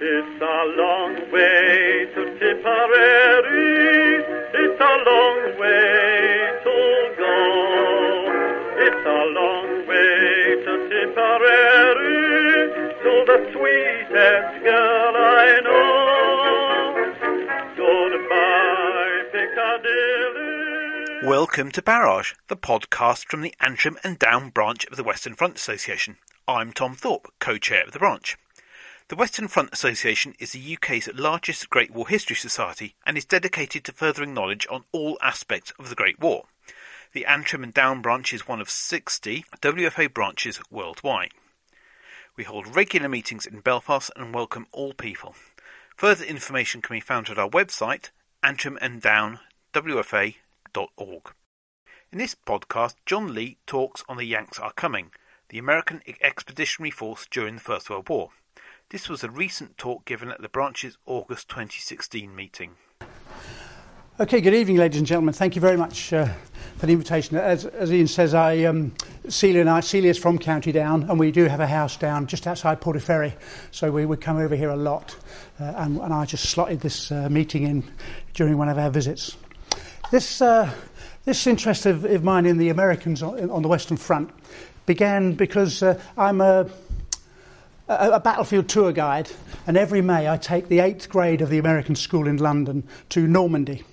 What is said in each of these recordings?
It's a long way to Tipperary. It's a long way to go. It's a long way to Tipperary to the sweetest girl I know. Goodbye, Piccadilly. Welcome to Barrage, the podcast from the Antrim and Down branch of the Western Front Association. I'm Tom Thorpe, co-chair of the branch. The Western Front Association is the UK's largest Great War History Society and is dedicated to furthering knowledge on all aspects of the Great War. The Antrim and Down branch is one of 60 WFA branches worldwide. We hold regular meetings in Belfast and welcome all people. Further information can be found at our website, antrimanddownwfa.org. In this podcast, John Lee talks on the Yanks Are Coming, the American Expeditionary Force during the First World War. This was a recent talk given at the branch's August 2016 meeting. Okay, good evening, ladies and gentlemen. Thank you very much uh, for the invitation. As, as Ian says, I, um, Celia and I, Celia is from County Down, and we do have a house down just outside Portaferry, so we would come over here a lot. Uh, and, and, I just slotted this uh, meeting in during one of our visits. This, uh, this interest of, of, mine in the Americans on, on, the Western Front began because uh, I'm a a, a, battlefield tour guide, and every May I take the eighth grade of the American school in London to Normandy.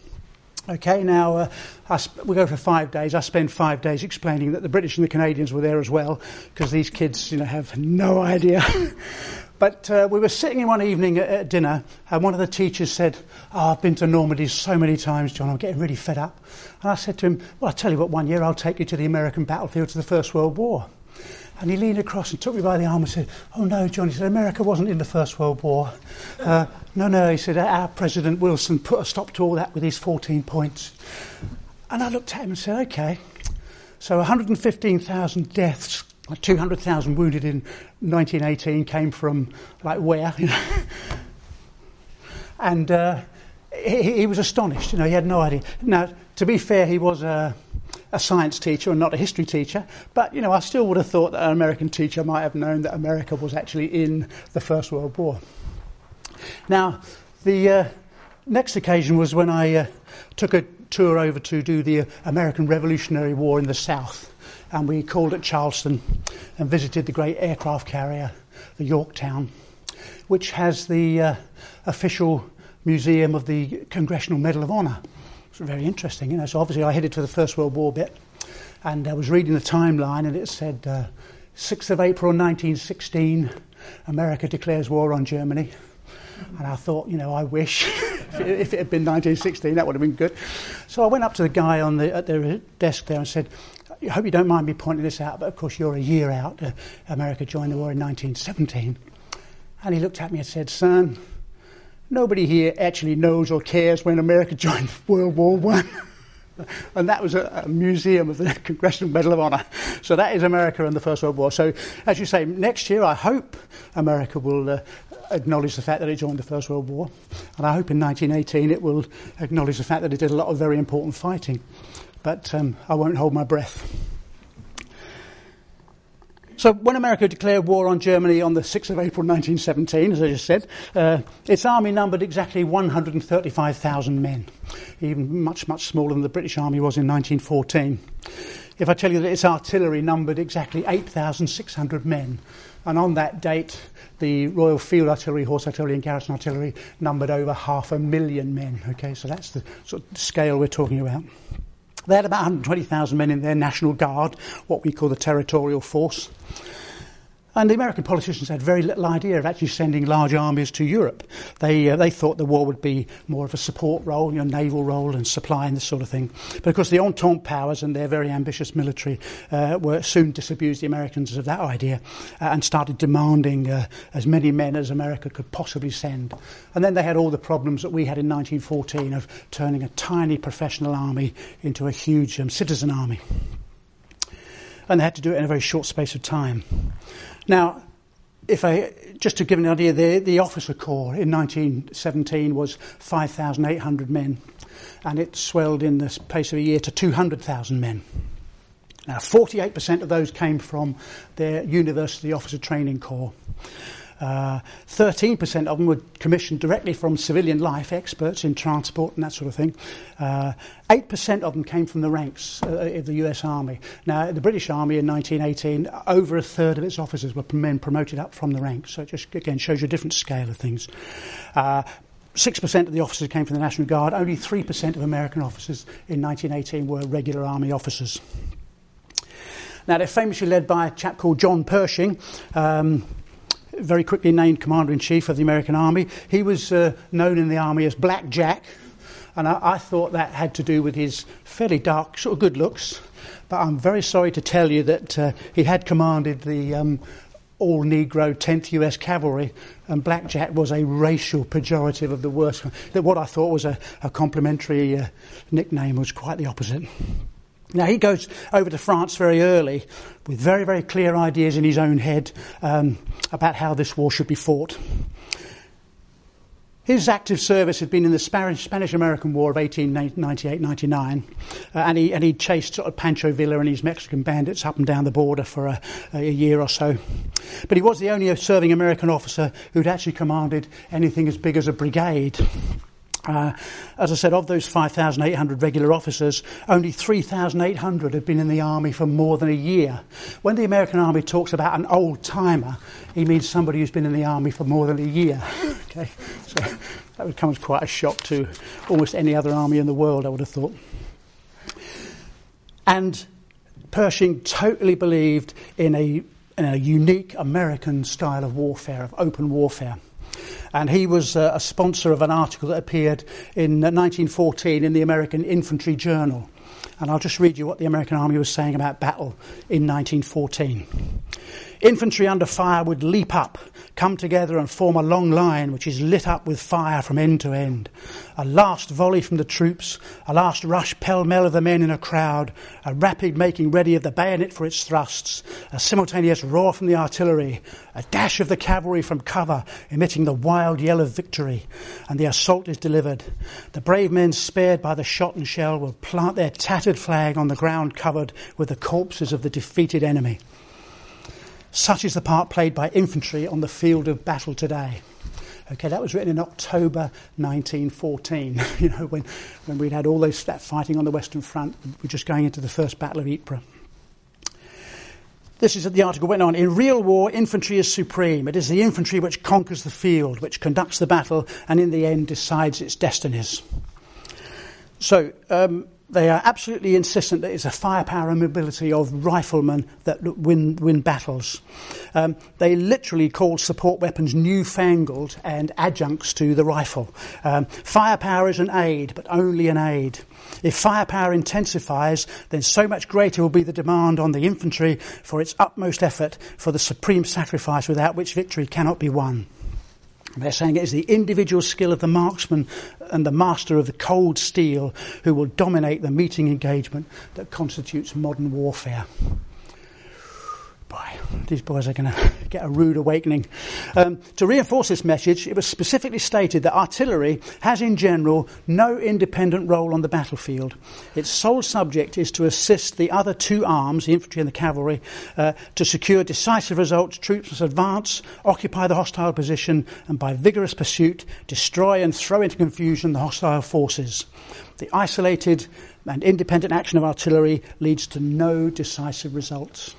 Okay, now uh, sp- we go for five days. I spend five days explaining that the British and the Canadians were there as well, because these kids, you know, have no idea. but uh, we were sitting in one evening at, at, dinner, and one of the teachers said, oh, "I've been to Normandy so many times, John. I'm getting really fed up." And I said to him, "Well, I tell you what. One year I'll take you to the American battlefield to the First World War." And he leaned across and took me by the arm and said, Oh no, John. He said, America wasn't in the First World War. Uh, no, no, he said, Our President Wilson put a stop to all that with his 14 points. And I looked at him and said, Okay. So 115,000 deaths, 200,000 wounded in 1918 came from, like, where? and uh, he, he, was astonished. You know, he had no idea. Now, to be fair, he was a a science teacher and not a history teacher, but you know, I still would have thought that an American teacher might have known that America was actually in the First World War. Now, the uh, next occasion was when I uh, took a tour over to do the American Revolutionary War in the South, and we called at Charleston and visited the great aircraft carrier, the Yorktown, which has the uh, official museum of the Congressional Medal of Honor. It's very interesting, you know. So obviously I headed for the First World War bit, and I was reading the timeline, and it said uh, 6th of April 1916, America declares war on Germany. And I thought, you know, I wish if, it, if, it, had been 1916, that would have been good. So I went up to the guy on the, at the desk there and said, I hope you don't mind me pointing this out, but of course you're a year out. Uh, America joined the war in 1917. And he looked at me and said, son, Nobody here actually knows or cares when America joined World War One. and that was a, a, museum of the Congressional Medal of Honor. So that is America and the First World War. So, as you say, next year I hope America will uh, acknowledge the fact that it joined the First World War, and I hope in 1918 it will acknowledge the fact that it did a lot of very important fighting. But um, I won't hold my breath. So when America declared war on Germany on the 6th of April 1917, as I just said, uh, its army numbered exactly 135,000 men, even much, much smaller than the British army was in 1914. If I tell you that its artillery numbered exactly 8,600 men, and on that date, the Royal Field Artillery, Horse Artillery, and Garrison Artillery numbered over half a million men. Okay, so that's the sort of scale we're talking about. They had about 120,000 men in their National Guard, what we call the Territorial Force. And the American politicians had very little idea of actually sending large armies to Europe. They, uh, they thought the war would be more of a support role, you know, naval role and supply and this sort of thing. But of course, the Entente powers and their very ambitious military uh, were soon disabused the Americans of that idea uh, and started demanding uh, as many men as America could possibly send. And then they had all the problems that we had in 1914 of turning a tiny professional army into a huge um, citizen army. And they had to do it in a very short space of time. Now, if I just to give an idea, the, the officer corps in 1917 was 5,800 men, and it swelled in the space of a year to 200,000 men. Now, 48% of those came from their university officer training corps. Uh, 13% of them were commissioned directly from civilian life, experts in transport and that sort of thing. Uh, 8% of them came from the ranks uh, of the US Army. Now, the British Army in 1918, over a third of its officers were men promoted up from the ranks. So it just, again, shows you a different scale of things. Uh, 6% of the officers came from the National Guard. Only 3% of American officers in 1918 were regular army officers. Now, they're famously led by a chap called John Pershing. Um, very quickly named Commander in Chief of the American Army. He was uh, known in the Army as Black Jack, and I, I, thought that had to do with his fairly dark, sort of good looks. But I'm very sorry to tell you that uh, he had commanded the um, all Negro 10th US Cavalry, and Black Jack was a racial pejorative of the worst. That what I thought was a, a complimentary uh, nickname was quite the opposite. Now, he goes over to France very early with very, very clear ideas in his own head um, about how this war should be fought. His active service had been in the Spanish American War of 1898 99, uh, and, he, and he chased sort of Pancho Villa and his Mexican bandits up and down the border for a, a year or so. But he was the only serving American officer who'd actually commanded anything as big as a brigade. Uh, as I said, of those 5,800 regular officers, only 3,800 had been in the army for more than a year. When the American army talks about an old timer, he means somebody who's been in the army for more than a year. okay, so that would come as quite a shock to almost any other army in the world, I would have thought. And Pershing totally believed in a, in a unique American style of warfare, of open warfare and he was uh, a sponsor of an article that appeared in 1914 uh, in the American Infantry Journal. And I'll just read you what the American Army was saying about battle in 1914. Infantry under fire would leap up, come together and form a long line which is lit up with fire from end to end. A last volley from the troops, a last rush pell-mell of the men in a crowd, a rapid making ready of the bayonet for its thrusts, a simultaneous roar from the artillery, a dash of the cavalry from cover, emitting the wild yell of victory, and the assault is delivered. The brave men spared by the shot and shell will plant their tattered flag on the ground covered with the corpses of the defeated enemy. Such is the part played by infantry on the field of battle today. Okay, that was written in October 1914, you know, when, when we'd had all those that fighting on the Western Front. We're just going into the first Battle of Ypres. This is the article went on. In real war, infantry is supreme. It is the infantry which conquers the field, which conducts the battle, and in the end decides its destinies. So, um, they are absolutely insistent that it's a firepower and mobility of riflemen that win, win battles. Um, they literally call support weapons newfangled and adjuncts to the rifle. Um, firepower is an aid, but only an aid. If firepower intensifies, then so much greater will be the demand on the infantry for its utmost effort for the supreme sacrifice without which victory cannot be won. They're saying it is the individual skill of the marksman and the master of the cold steel who will dominate the meeting engagement that constitutes modern warfare boy, these boys are going to get a rude awakening. Um, to reinforce this message, it was specifically stated that artillery has, in general, no independent role on the battlefield. Its sole subject is to assist the other two arms, the infantry and the cavalry, uh, to secure decisive results. Troops must advance, occupy the hostile position, and by vigorous pursuit, destroy and throw into confusion the hostile forces. The isolated and independent action of artillery leads to no decisive results.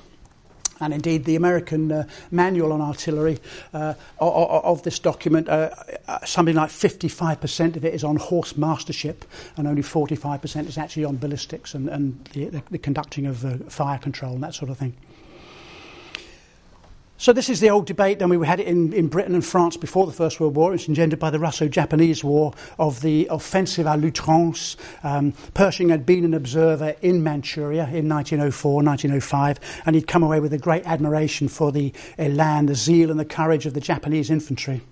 And indeed, the American uh, manual on artillery uh, of, of, this document, uh, uh something like 55% of it is on horse mastership, and only 45% is actually on ballistics and, and the, the, conducting of uh, fire control and that sort of thing. So this is the old debate, and we had it in, in Britain and France before the First World War. It was engendered by the Russo-Japanese War of the offensive à l'outrance. Um, Pershing had been an observer in Manchuria in 1904, 1905, and he'd come away with a great admiration for the elan, the zeal and the courage of the Japanese infantry.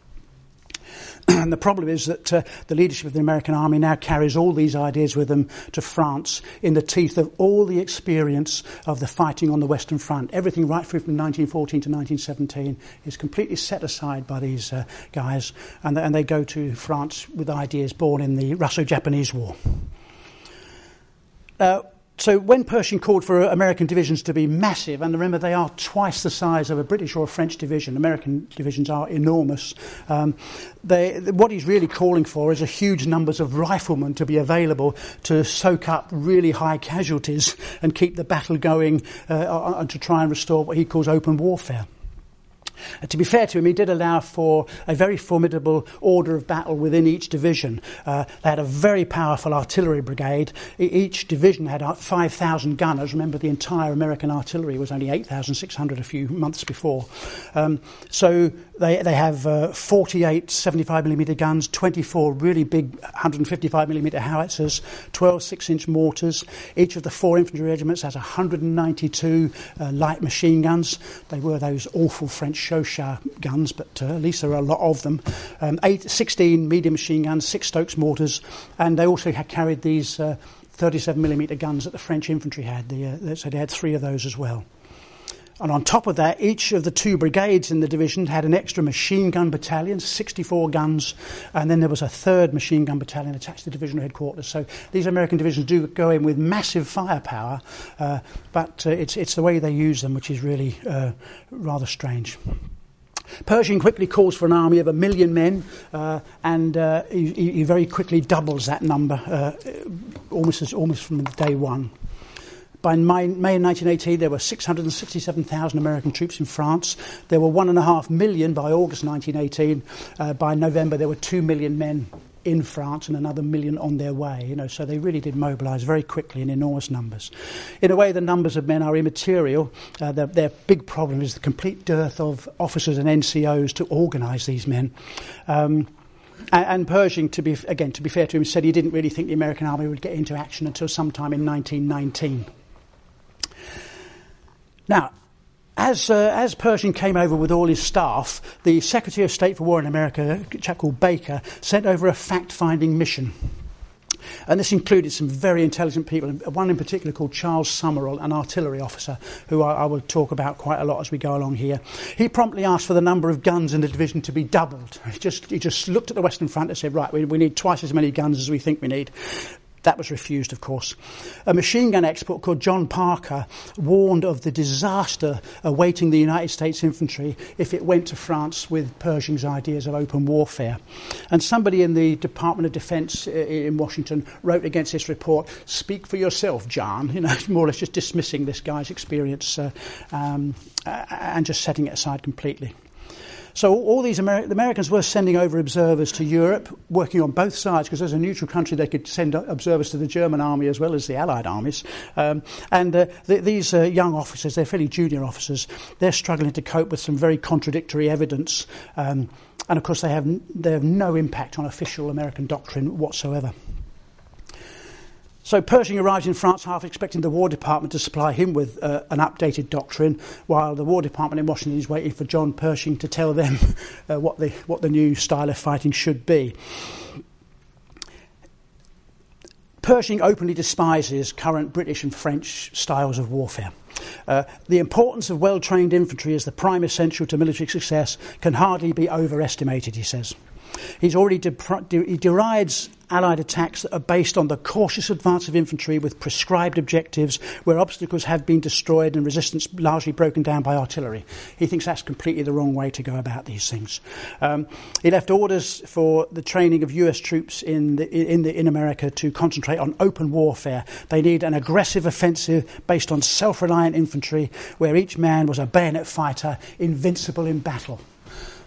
And the problem is that uh, the leadership of the American army now carries all these ideas with them to France in the teeth of all the experience of the fighting on the Western Front. Everything right through from 1914 to 1917 is completely set aside by these uh, guys, and, and they go to France with ideas born in the Russo Japanese War. Uh, so when Pershing called for American divisions to be massive, and remember they are twice the size of a British or a French division, American divisions are enormous. Um, they, what he's really calling for is a huge numbers of riflemen to be available to soak up really high casualties and keep the battle going uh, and to try and restore what he calls open warfare. Uh, to be fair to him, he did allow for a very formidable order of battle within each division. Uh, they had a very powerful artillery brigade. E- each division had 5,000 gunners. Remember, the entire American artillery was only 8,600 a few months before. Um, so they, they have uh, 48 75mm guns, 24 really big 155mm howitzers, 12 6 inch mortars. Each of the four infantry regiments has 192 uh, light machine guns. They were those awful French Chauchat guns, but uh, at least there are a lot of them. Um, eight, 16 medium machine guns, six Stokes mortars, and they also carried these 37mm uh, guns that the French infantry had. The, uh, so they had three of those as well. And on top of that, each of the two brigades in the division had an extra machine gun battalion, 64 guns, and then there was a third machine gun battalion attached to divisional headquarters. So these American divisions do go in with massive firepower, uh, but uh, it's, it's the way they use them which is really uh, rather strange. Pershing quickly calls for an army of a million men, uh, and uh, he, he, very quickly doubles that number, uh, almost, as, almost from day one. By May, May 1918, there were 667,000 American troops in France. There were one and a half million by August 1918. Uh, by November, there were two million men in France and another million on their way. You know, so they really did mobilise very quickly in enormous numbers. In a way, the numbers of men are immaterial. Uh, their, their, big problem is the complete dearth of officers and NCOs to organise these men. Um, and, and Pershing, to be again to be fair to him, said he didn't really think the American army would get into action until sometime in 1919. Now, as, uh, as Pershing came over with all his staff, the Secretary of State for War in America, a chap called Baker, sent over a fact finding mission. And this included some very intelligent people, one in particular called Charles Summerall, an artillery officer, who I, I, will talk about quite a lot as we go along here. He promptly asked for the number of guns in the division to be doubled. He just, he just looked at the Western Front and said, right, we, we need twice as many guns as we think we need. That was refused, of course. A machine gun expert called John Parker warned of the disaster awaiting the United States infantry if it went to France with Pershing's ideas of open warfare. And somebody in the Department of Defense uh, in Washington wrote against this report, Speak for yourself, John. You know, more or less just dismissing this guy's experience uh, um, and just setting it aside completely. So all these the Americans were sending over observers to Europe, working on both sides, because as a neutral country they could send observers to the German army as well as the Allied armies. Um, and uh, th- these uh, young officers, they're fairly junior officers, they're struggling to cope with some very contradictory evidence. Um, and of course, they have, n- they have no impact on official American doctrine whatsoever. So Pershing arrives in France half expecting the War Department to supply him with uh, an updated doctrine, while the War Department in Washington is waiting for John Pershing to tell them uh, what, the, what the new style of fighting should be. Pershing openly despises current British and French styles of warfare. Uh, the importance of well trained infantry as the prime essential to military success can hardly be overestimated, he says. He's already de- he derides Allied attacks that are based on the cautious advance of infantry with prescribed objectives where obstacles have been destroyed and resistance largely broken down by artillery. He thinks that's completely the wrong way to go about these things. Um, he left orders for the training of US troops in, the, in, the, in America to concentrate on open warfare. They need an aggressive offensive based on self reliant infantry where each man was a bayonet fighter, invincible in battle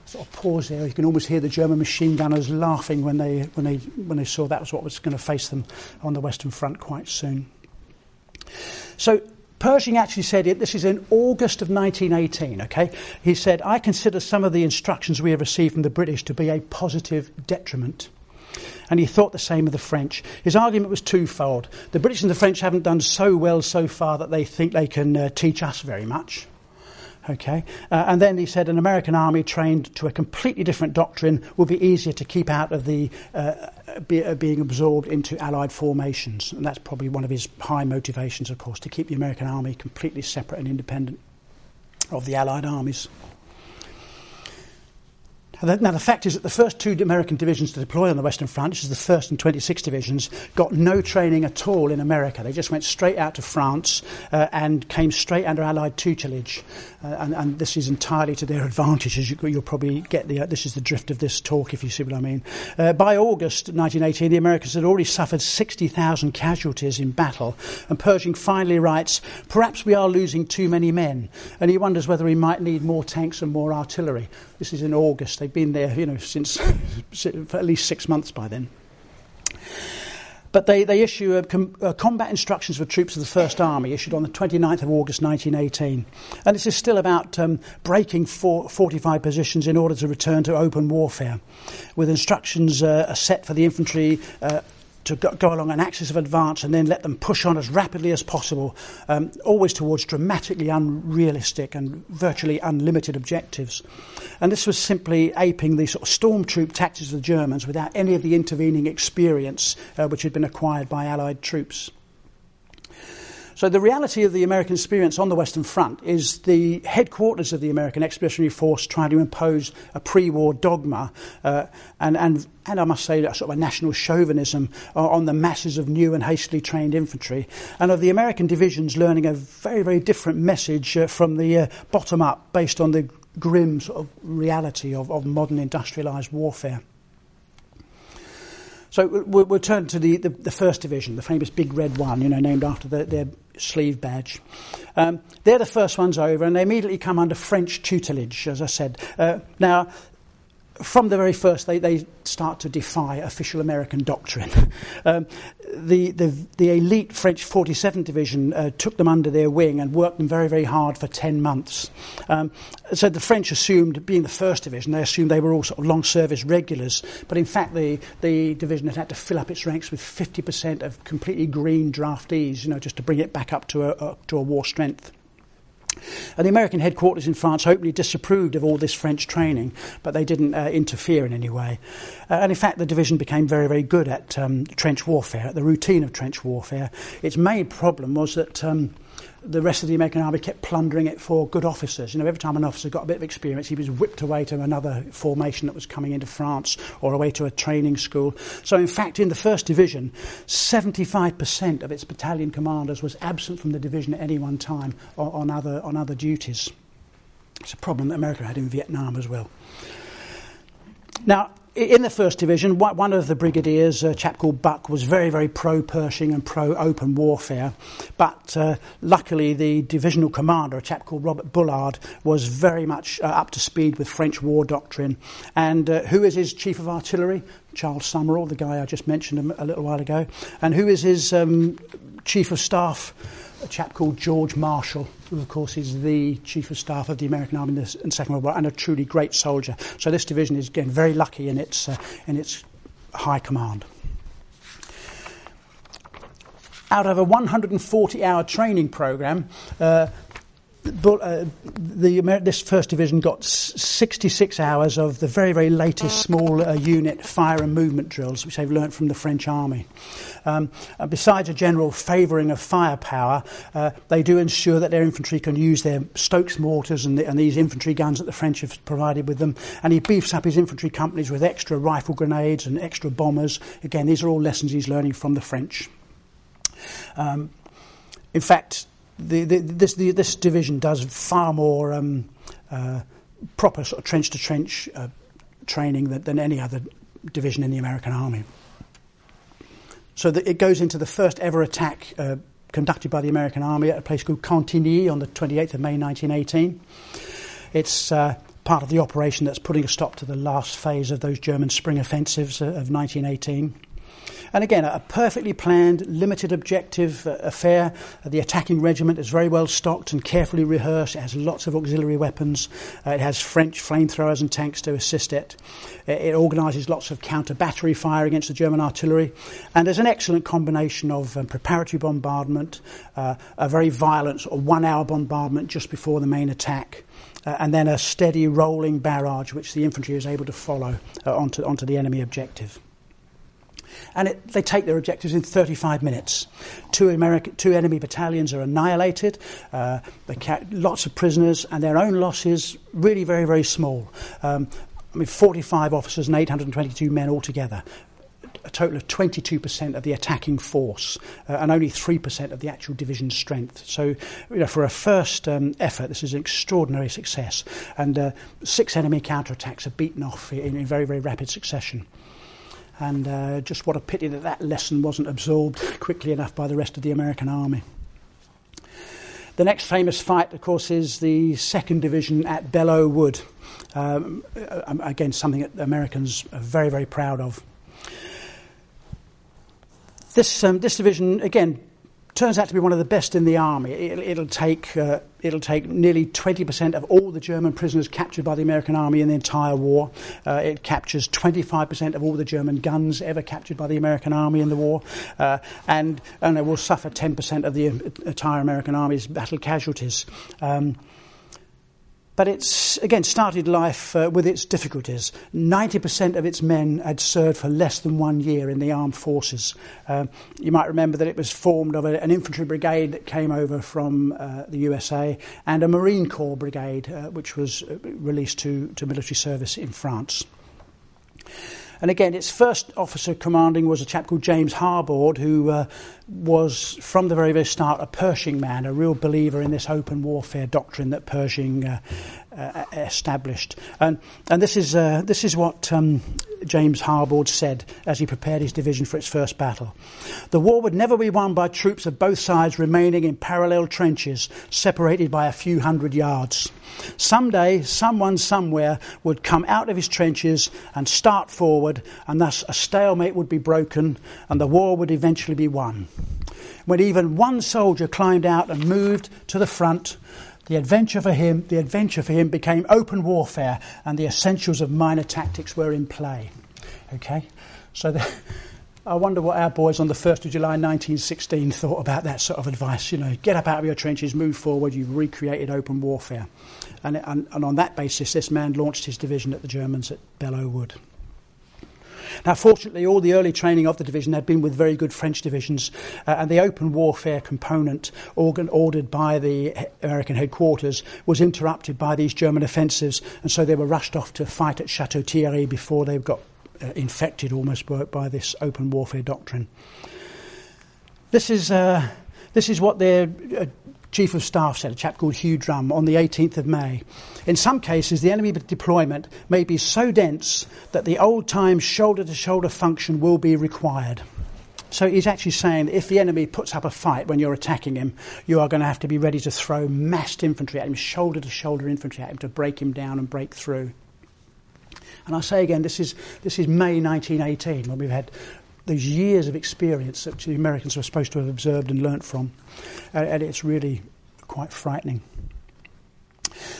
sort of pause there. You can almost hear the German machine gunners laughing when they, when they, when they saw that was what was going to face them on the Western Front quite soon. So Pershing actually said it, this is in August of 1918, okay? He said, I consider some of the instructions we have received from the British to be a positive detriment. And he thought the same of the French. His argument was twofold. The British and the French haven't done so well so far that they think they can uh, teach us very much. Okay, uh, and then he said an American army trained to a completely different doctrine would be easier to keep out of the uh, be, uh, being absorbed into Allied formations, and that's probably one of his high motivations, of course, to keep the American army completely separate and independent of the Allied armies. Now, the fact is that the first two American divisions to deploy on the Western Front, which is the 1st and 26th Divisions, got no training at all in America. They just went straight out to France uh, and came straight under Allied tutelage. Uh, and, and, this is entirely to their advantage, as you, will probably get the, uh, this is the drift of this talk, if you see what I mean. Uh, by August 1918, the Americans had already suffered 60,000 casualties in battle, and Pershing finally writes, Perhaps we are losing too many men. And he wonders whether he might need more tanks and more artillery. This is in August. They've been there, you know, since for at least six months by then. But they, they issue a, a combat instructions for troops of the First Army, issued on the 29th of August 1918. And this is still about um, breaking for, fortified positions in order to return to open warfare, with instructions uh, set for the infantry uh, to go, go, along an axis of advance and then let them push on as rapidly as possible, um, always towards dramatically unrealistic and virtually unlimited objectives. And this was simply aping the sort of stormtroop tactics of the Germans without any of the intervening experience uh, which had been acquired by Allied troops. So the reality of the American experience on the Western Front is the headquarters of the American Expeditionary Force trying to impose a pre-war dogma uh, and, and, and I must say a sort of a national chauvinism on the masses of new and hastily trained infantry and of the American divisions learning a very, very different message uh, from the uh, bottom up based on the grim sort of reality of, of modern industrialized warfare. So we'll, we'll turn to the, the, the, first division, the famous Big Red One, you know, named after the, their sleeve badge. Um, they're the first ones over, and they immediately come under French tutelage, as I said. Uh, now, from the very first, they, they start to defy official American doctrine. um, the, the, the elite French 47th Division uh, took them under their wing and worked them very, very hard for 10 months. Um, so the French assumed, being the first division, they assumed they were all sort of long service regulars. But in fact, the, the division had had to fill up its ranks with 50% of completely green draftees, you know, just to bring it back up to a, a to a war strength. And the American headquarters in France openly disapproved of all this French training, but they didn't uh, interfere in any way. Uh, and in fact, the division became very, very good at um, trench warfare, at the routine of trench warfare. Its main problem was that. Um, the rest of the American army kept plundering it for good officers. You know, every time an officer got a bit of experience, he was whipped away to another formation that was coming into France or away to a training school. So, in fact, in the first division, 75% of its battalion commanders was absent from the division at any one time on other on other duties. It's a problem that America had in Vietnam as well. Now, in the first division, one of the brigadiers, a chap called Buck, was very, very pro Pershing and pro open warfare. But uh, luckily, the divisional commander, a chap called Robert Bullard, was very much uh, up to speed with French war doctrine. And uh, who is his chief of artillery? Charles Summerall, the guy I just mentioned a, little while ago. And who is his um, chief of staff? A chap called George Marshall, who, of course, is the Chief of Staff of the American Army in the, Second World War and a truly great soldier. So this division is, again, very lucky in its, uh, in its high command. Out of a 140 hour training program, uh, uh, the, this first division got 66 hours of the very, very latest small uh, unit fire and movement drills, which they've learnt from the French army. Um, besides a general favouring of firepower, uh, they do ensure that their infantry can use their Stokes mortars and, the, and, these infantry guns that the French have provided with them. And he beefs up his infantry companies with extra rifle grenades and extra bombers. Again, these are all lessons he's learning from the French. Um, in fact, the, this, the, this division does far more um, uh, proper sort of trench to trench uh, training than, than, any other division in the American Army. So it goes into the first ever attack uh, conducted by the American Army at a place called Cantigny on the 28th of May 1918. It's uh, part of the operation that's putting a stop to the last phase of those German spring offensives uh, of 1918. And again, a perfectly planned, limited objective uh, affair. Uh, the attacking regiment is very well stocked and carefully rehearsed. It has lots of auxiliary weapons. Uh, it has French flamethrowers and tanks to assist it. Uh, it, it organises lots of counter battery fire against the German artillery. And there's an excellent combination of um, preparatory bombardment, uh, a very violent sort of one hour bombardment just before the main attack. Uh, and then a steady rolling barrage which the infantry is able to follow uh, onto, onto the enemy objective and it, they take their objectives in 35 minutes. Two, American, two enemy battalions are annihilated, uh, they lots of prisoners, and their own losses really very, very small. Um, I mean, 45 officers and 822 men altogether. A total of 22% of the attacking force uh, and only 3% of the actual division strength. So, you know, for a first um, effort, this is an extraordinary success. And uh, six enemy counterattacks are beaten off in, in very, very rapid succession. And uh, just what a pity that that lesson wasn't absorbed quickly enough by the rest of the American army. The next famous fight, of course, is the second division at Belleau Wood. Um, again, something that Americans are very, very proud of. This, um, this division, again, turns out to be one of the best in the army. It, will take uh, it'll take nearly 20% of all the German prisoners captured by the American army in the entire war. Uh, it captures 25% of all the German guns ever captured by the American army in the war, uh, and and it will suffer 10% of the entire American army's battle casualties. Um, but it's, again, started life uh, with its difficulties. 90% of its men had served for less than one year in the armed forces. Uh, you might remember that it was formed of a, an infantry brigade that came over from uh, the USA and a Marine Corps brigade, uh, which was uh, released to, to military service in France. And again, its first officer commanding was a chap called James Harbord, who uh, was from the very, very start a Pershing man, a real believer in this open warfare doctrine that Pershing uh, uh, established. And, and this, is, uh, this is what um, James Harbord said as he prepared his division for its first battle. The war would never be won by troops of both sides remaining in parallel trenches, separated by a few hundred yards. Someday, someone somewhere would come out of his trenches and start forward, and thus a stalemate would be broken, and the war would eventually be won. When even one soldier climbed out and moved to the front, the adventure for him, the adventure for him became open warfare, and the essentials of minor tactics were in play. Okay, so the, I wonder what our boys on the 1st of July 1916 thought about that sort of advice. You know, get up out of your trenches, move forward, you've recreated open warfare. And, and, and on that basis, this man launched his division at the Germans at Belleau Wood. Now, fortunately, all the early training of the division had been with very good French divisions, uh, and the open warfare component organ, ordered by the American headquarters was interrupted by these German offensives, and so they were rushed off to fight at Chateau Thierry before they got uh, infected almost by, this open warfare doctrine. This is, uh, this is what their uh, Chief of Staff said, a chap called Hugh Drum, on the 18th of May. In some cases, the enemy deployment may be so dense that the old time shoulder to shoulder function will be required. So he's actually saying that if the enemy puts up a fight when you're attacking him, you are going to have to be ready to throw massed infantry at him, shoulder to shoulder infantry at him to break him down and break through. And I say again, this is, this is May 1918 when we've had those years of experience that the Americans were supposed to have observed and learnt from. Uh, and it's really quite frightening.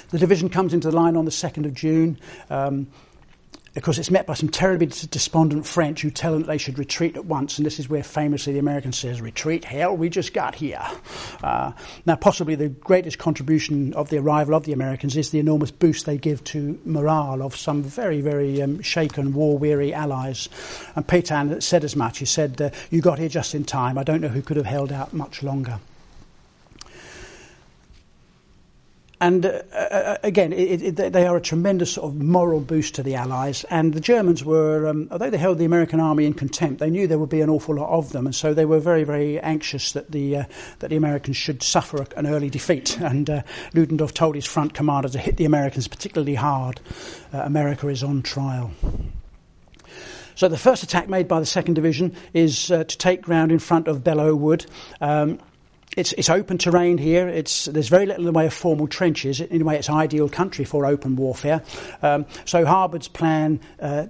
The division comes into the line on the 2nd of June. Um, of course, it's met by some terribly despondent French who tell them that they should retreat at once, and this is where famously the American says, Retreat, hell, we just got here. Uh, now, possibly the greatest contribution of the arrival of the Americans is the enormous boost they give to morale of some very, very um, shaken, war weary allies. And Pétain said as much. He said, uh, You got here just in time. I don't know who could have held out much longer. And uh, uh, again, it, it, they are a tremendous sort of moral boost to the Allies. And the Germans were, um, although they held the American army in contempt, they knew there would be an awful lot of them, and so they were very, very anxious that the uh, that the Americans should suffer an early defeat. And uh, Ludendorff told his front commander to hit the Americans particularly hard. Uh, America is on trial. So the first attack made by the Second Division is uh, to take ground in front of Belleau Wood. Um, it's, it's open terrain here. It's, there's very little in the way of formal trenches. In a way, it's ideal country for open warfare. Um, so Harbord's plan uh,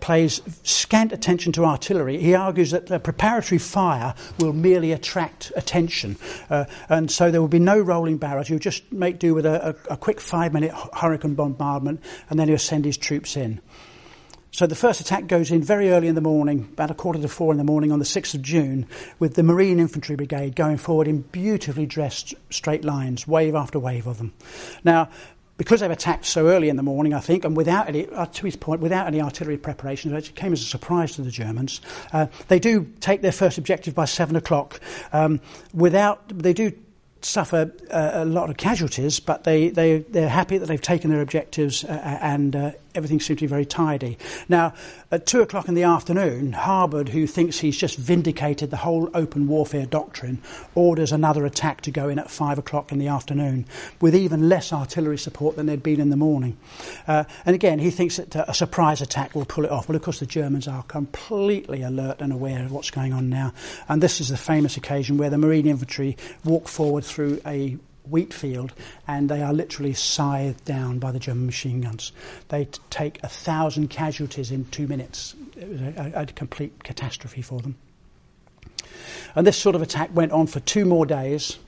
plays scant attention to artillery. He argues that the preparatory fire will merely attract attention. Uh, and so there will be no rolling barrels. You'll just make do with a, a, a quick five-minute hurricane bombardment, and then he'll send his troops in. So the first attack goes in very early in the morning, about a quarter to four in the morning on the 6th of June, with the Marine Infantry Brigade going forward in beautifully dressed straight lines, wave after wave of them. Now, because they've attacked so early in the morning, I think, and without any, uh, to his point, without any artillery preparations, it came as a surprise to the Germans. Uh, they do take their first objective by seven o'clock. Um, without, they do suffer uh, a lot of casualties, but they, they, they're happy that they've taken their objectives uh, and uh, everything seemed to be very tidy. Now, at two o'clock in the afternoon, Harbord, who thinks he's just vindicated the whole open warfare doctrine, orders another attack to go in at five o'clock in the afternoon, with even less artillery support than there'd been in the morning. Uh, and again, he thinks that a surprise attack will pull it off. Well, of course, the Germans are completely alert and aware of what's going on now. And this is the famous occasion where the Marine Infantry walk forward through a wheat field and they are literally scythed down by the German machine guns. They t- take a thousand casualties in two minutes. It was a, a, a complete catastrophe for them. And this sort of attack went on for two more days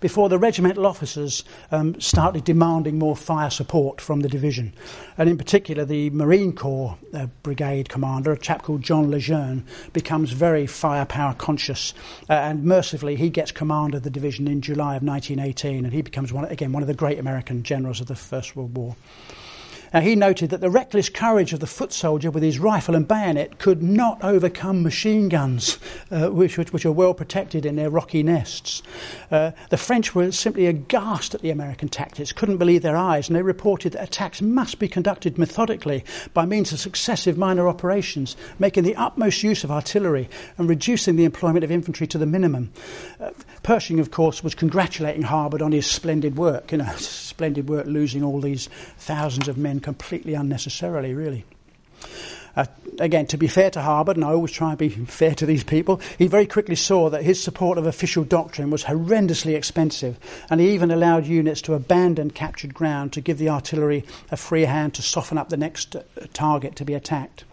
before the regimental officers um, started demanding more fire support from the division. And in particular, the Marine Corps uh, brigade commander, a chap called John Lejeune, becomes very firepower conscious. Uh, and mercifully, he gets command of the division in July of 1918, and he becomes, one, again, one of the great American generals of the First World War. Now, he noted that the reckless courage of the foot soldier with his rifle and bayonet could not overcome machine guns, uh, which, which, which, are well protected in their rocky nests. Uh, the French were simply aghast at the American tactics, couldn't believe their eyes, and they reported that attacks must be conducted methodically by means of successive minor operations, making the utmost use of artillery and reducing the employment of infantry to the minimum. Uh, Pershing, of course, was congratulating Harbord on his splendid work, you know, splendid work losing all these thousands of men completely unnecessarily, really. Uh, again, to be fair to Harbord, and I always try and be fair to these people, he very quickly saw that his support of official doctrine was horrendously expensive, and he even allowed units to abandon captured ground to give the artillery a free hand to soften up the next uh, target to be attacked.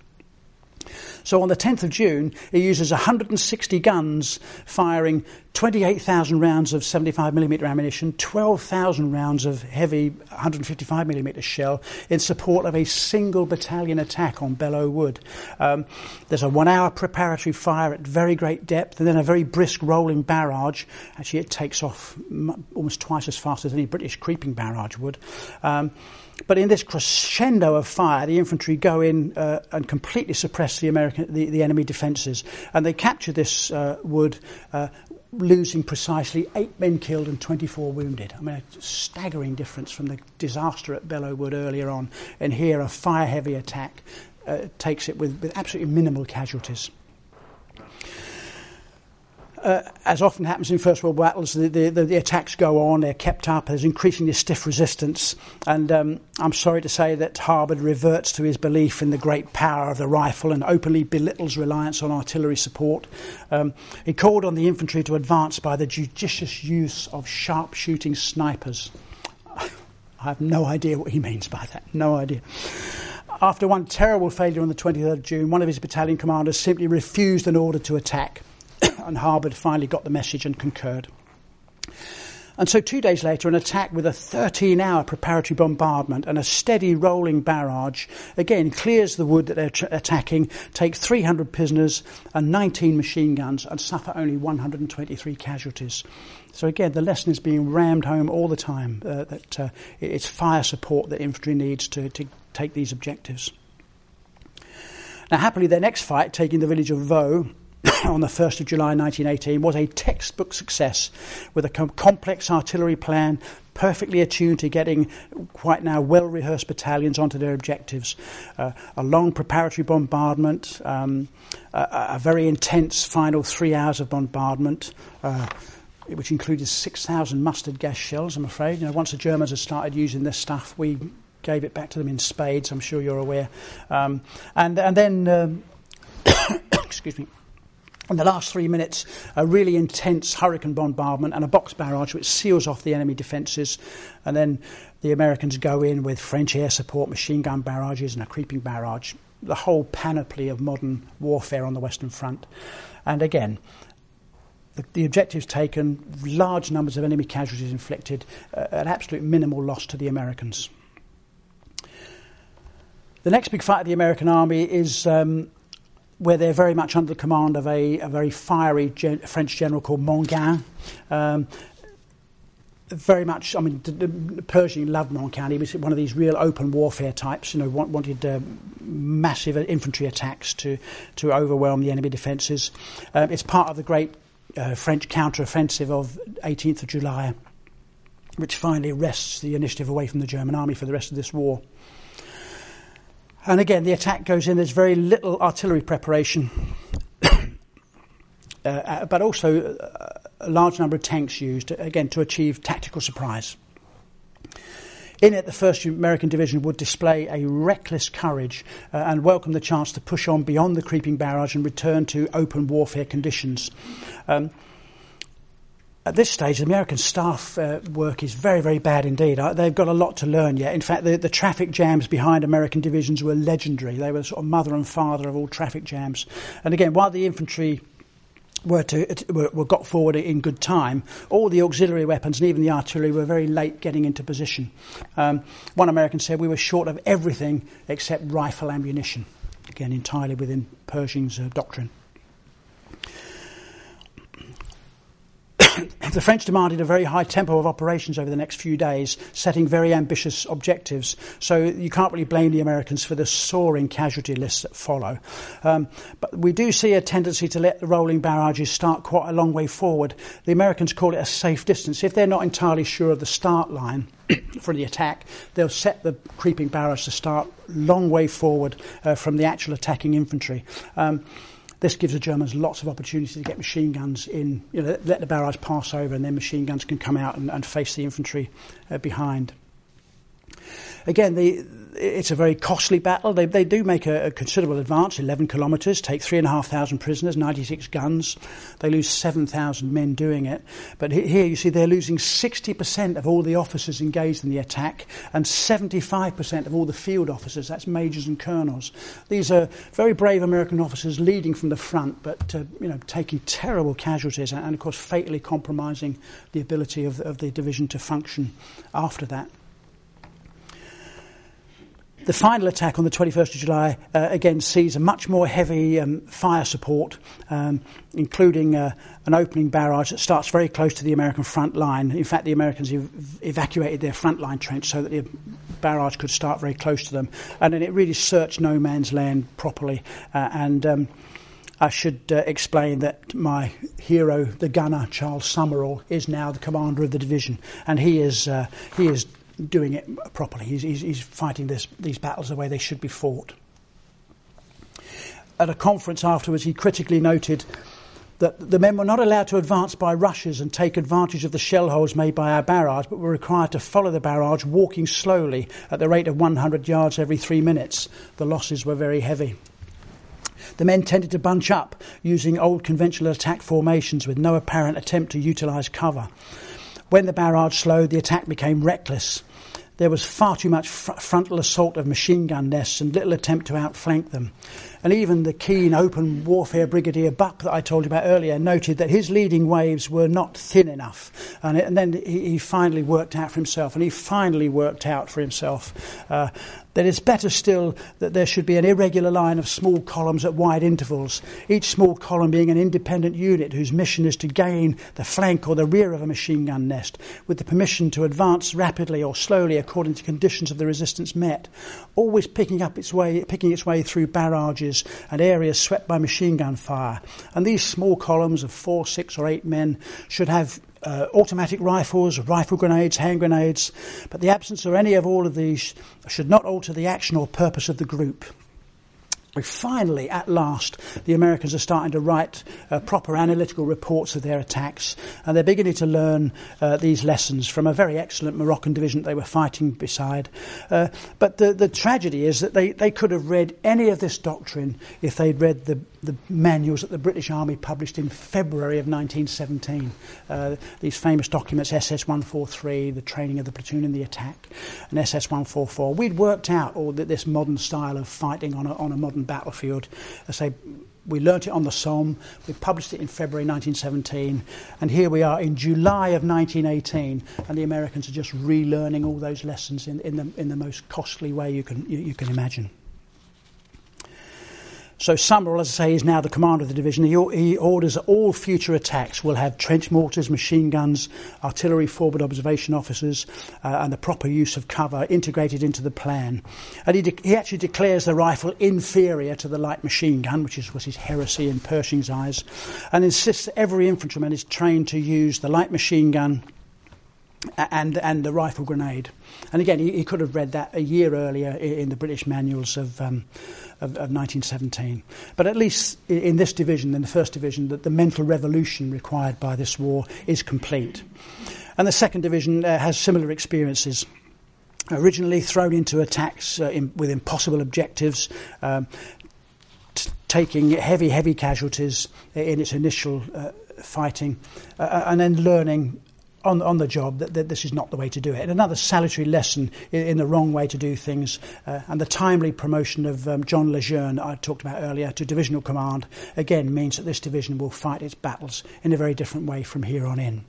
So on the 10th of June, he uses 160 guns firing 28,000 rounds of 75mm ammunition, 12,000 rounds of heavy 155mm shell in support of a single battalion attack on Belleau Wood. Um, there's a one hour preparatory fire at very great depth and then a very brisk rolling barrage. Actually, it takes off almost twice as fast as any British creeping barrage would. Um, but in this crescendo of fire, the infantry go in uh, and completely suppress the American, the, the enemy defences, and they capture this uh, wood, uh, losing precisely eight men killed and 24 wounded. I mean, a staggering difference from the disaster at Belleau Wood earlier on, and here a fire-heavy attack uh, takes it with, with absolutely minimal casualties uh, as often happens in First World battles, the, the, the, attacks go on, they're kept up, there's increasingly stiff resistance, and um, I'm sorry to say that Harbord reverts to his belief in the great power of the rifle and openly belittles reliance on artillery support. Um, he called on the infantry to advance by the judicious use of sharp shooting snipers. I have no idea what he means by that, no idea. After one terrible failure on the 23rd of June, one of his battalion commanders simply refused an order to attack and Harbord finally got the message and concurred. And so, two days later, an attack with a 13 hour preparatory bombardment and a steady rolling barrage again clears the wood that they're attacking, take 300 prisoners and 19 machine guns, and suffer only 123 casualties. So, again, the lesson is being rammed home all the time uh, that uh, it's fire support that infantry needs to, to take these objectives. Now, happily, their next fight, taking the village of Vaux, on the 1st of July 1918 was a textbook success with a com- complex artillery plan perfectly attuned to getting quite now well rehearsed battalions onto their objectives. Uh, a long preparatory bombardment, um, a, a, very intense final three hours of bombardment. Uh, which included 6,000 mustard gas shells, I'm afraid. You know, once the Germans had started using this stuff, we gave it back to them in spades, I'm sure you're aware. Um, and, and then, um, excuse me, in the last three minutes, a really intense hurricane bombardment and a box barrage which seals off the enemy defences. And then the Americans go in with French air support, machine gun barrages, and a creeping barrage. The whole panoply of modern warfare on the Western Front. And again, the, the objectives taken, large numbers of enemy casualties inflicted, uh, an absolute minimal loss to the Americans. The next big fight of the American army is um, where they're very much under the command of a, a very fiery gen- French general called Mangin. Um, very much, I mean, the, the Pershing loved Mangin. He was one of these real open warfare types, you know, wanted uh, massive infantry attacks to, to overwhelm the enemy defences. Um, it's part of the great uh, French counter-offensive of 18th of July, which finally wrests the initiative away from the German army for the rest of this war. And again, the attack goes in, there's very little artillery preparation, uh, uh, but also uh, a large number of tanks used, again, to achieve tactical surprise. In it, the 1st American Division would display a reckless courage uh, and welcome the chance to push on beyond the creeping barrage and return to open warfare conditions. Um, at this stage, the American staff uh, work is very, very bad indeed. They've got a lot to learn yet. In fact, the, the, traffic jams behind American divisions were legendary. They were sort of mother and father of all traffic jams. And again, while the infantry were, to, were, were got forward in good time, all the auxiliary weapons and even the artillery were very late getting into position. Um, one American said we were short of everything except rifle ammunition. Again, entirely within Pershing's uh, doctrine. the French demanded a very high tempo of operations over the next few days, setting very ambitious objectives. So you can't really blame the Americans for the soaring casualty lists that follow. Um, but we do see a tendency to let the rolling barrages start quite a long way forward. The Americans call it a safe distance. If they're not entirely sure of the start line, for the attack, they'll set the creeping barrage to start long way forward uh, from the actual attacking infantry. Um, this gives the Germans lots of opportunity to get machine guns in, you know, let the barrage pass over, and then machine guns can come out and, and face the infantry uh, behind. Again, the, it's a very costly battle. They, they do make a, a considerable advance, 11 kilometres, take 3,500 prisoners, 96 guns. They lose 7,000 men doing it. But here you see they're losing 60% of all the officers engaged in the attack and 75% of all the field officers, that's majors and colonels. These are very brave American officers leading from the front, but uh, you know, taking terrible casualties and, and, of course, fatally compromising the ability of, of the division to function after that. The final attack on the 21st of July uh, again sees a much more heavy um, fire support, um, including uh, an opening barrage that starts very close to the American front line. In fact, the Americans ev- evacuated their front line trench so that the barrage could start very close to them. And then it really searched no man's land properly. Uh, and um, I should uh, explain that my hero, the gunner Charles Summerall, is now the commander of the division, and he is uh, he is doing it properly. He's, he's, he's fighting this, these battles the way they should be fought. At a conference afterwards, he critically noted that the men were not allowed to advance by rushes and take advantage of the shell holes made by our barrage, but were required to follow the barrage, walking slowly at the rate of 100 yards every three minutes. The losses were very heavy. The men tended to bunch up using old conventional attack formations with no apparent attempt to utilise cover. When the barrage slowed, the attack became reckless. There was far too much fr- frontal assault of machine gun nests and little attempt to outflank them. And even the keen open warfare Brigadier Buck that I told you about earlier noted that his leading waves were not thin enough. And, it, and then he, he, finally worked out for himself, and he finally worked out for himself uh, that it's better still that there should be an irregular line of small columns at wide intervals, each small column being an independent unit whose mission is to gain the flank or the rear of a machine gun nest, with the permission to advance rapidly or slowly according to conditions of the resistance met, always picking up its way, picking its way through barrages and areas swept by machine gun fire. And these small columns of four, six, or eight men should have uh, automatic rifles, rifle grenades, hand grenades, but the absence of any of all of these should not alter the action or purpose of the group. Finally, at last, the Americans are starting to write uh, proper analytical reports of their attacks, and they're beginning to learn uh, these lessons from a very excellent Moroccan division they were fighting beside. Uh, but the, the tragedy is that they, they could have read any of this doctrine if they'd read the, the manuals that the British Army published in February of 1917. Uh, these famous documents, SS 143, the training of the platoon in the attack, and SS 144. We'd worked out all this modern style of fighting on a, on a modern battlefield. I say we learnt it on the Somme. We published it in February 1917, and here we are in July of 1918, and the Americans are just relearning all those lessons in, in, the, in the most costly way you can, you, you can imagine. So Summerall, as I say, is now the commander of the division. He, orders that all future attacks will have trench mortars, machine guns, artillery forward observation officers, uh, and the proper use of cover integrated into the plan. And he, de- he actually declares the rifle inferior to the light machine gun, which is, was his heresy in Pershing's eyes, and insists that every infantryman is trained to use the light machine gun and and the rifle grenade. And again, he, he could have read that a year earlier in, the British manuals of, um, of, of 1917. But at least in, in this division, in the first division, that the mental revolution required by this war is complete. And the second division uh, has similar experiences. Originally thrown into attacks uh, in, with impossible objectives, um, t- taking heavy, heavy casualties in its initial uh, fighting, uh, uh, and then learning on, on the job that, that this is not the way to do it. Another salutary lesson in, in the wrong way to do things, uh, and the timely promotion of um, John Lejeune, I talked about earlier, to divisional command, again means that this division will fight its battles in a very different way from here on in.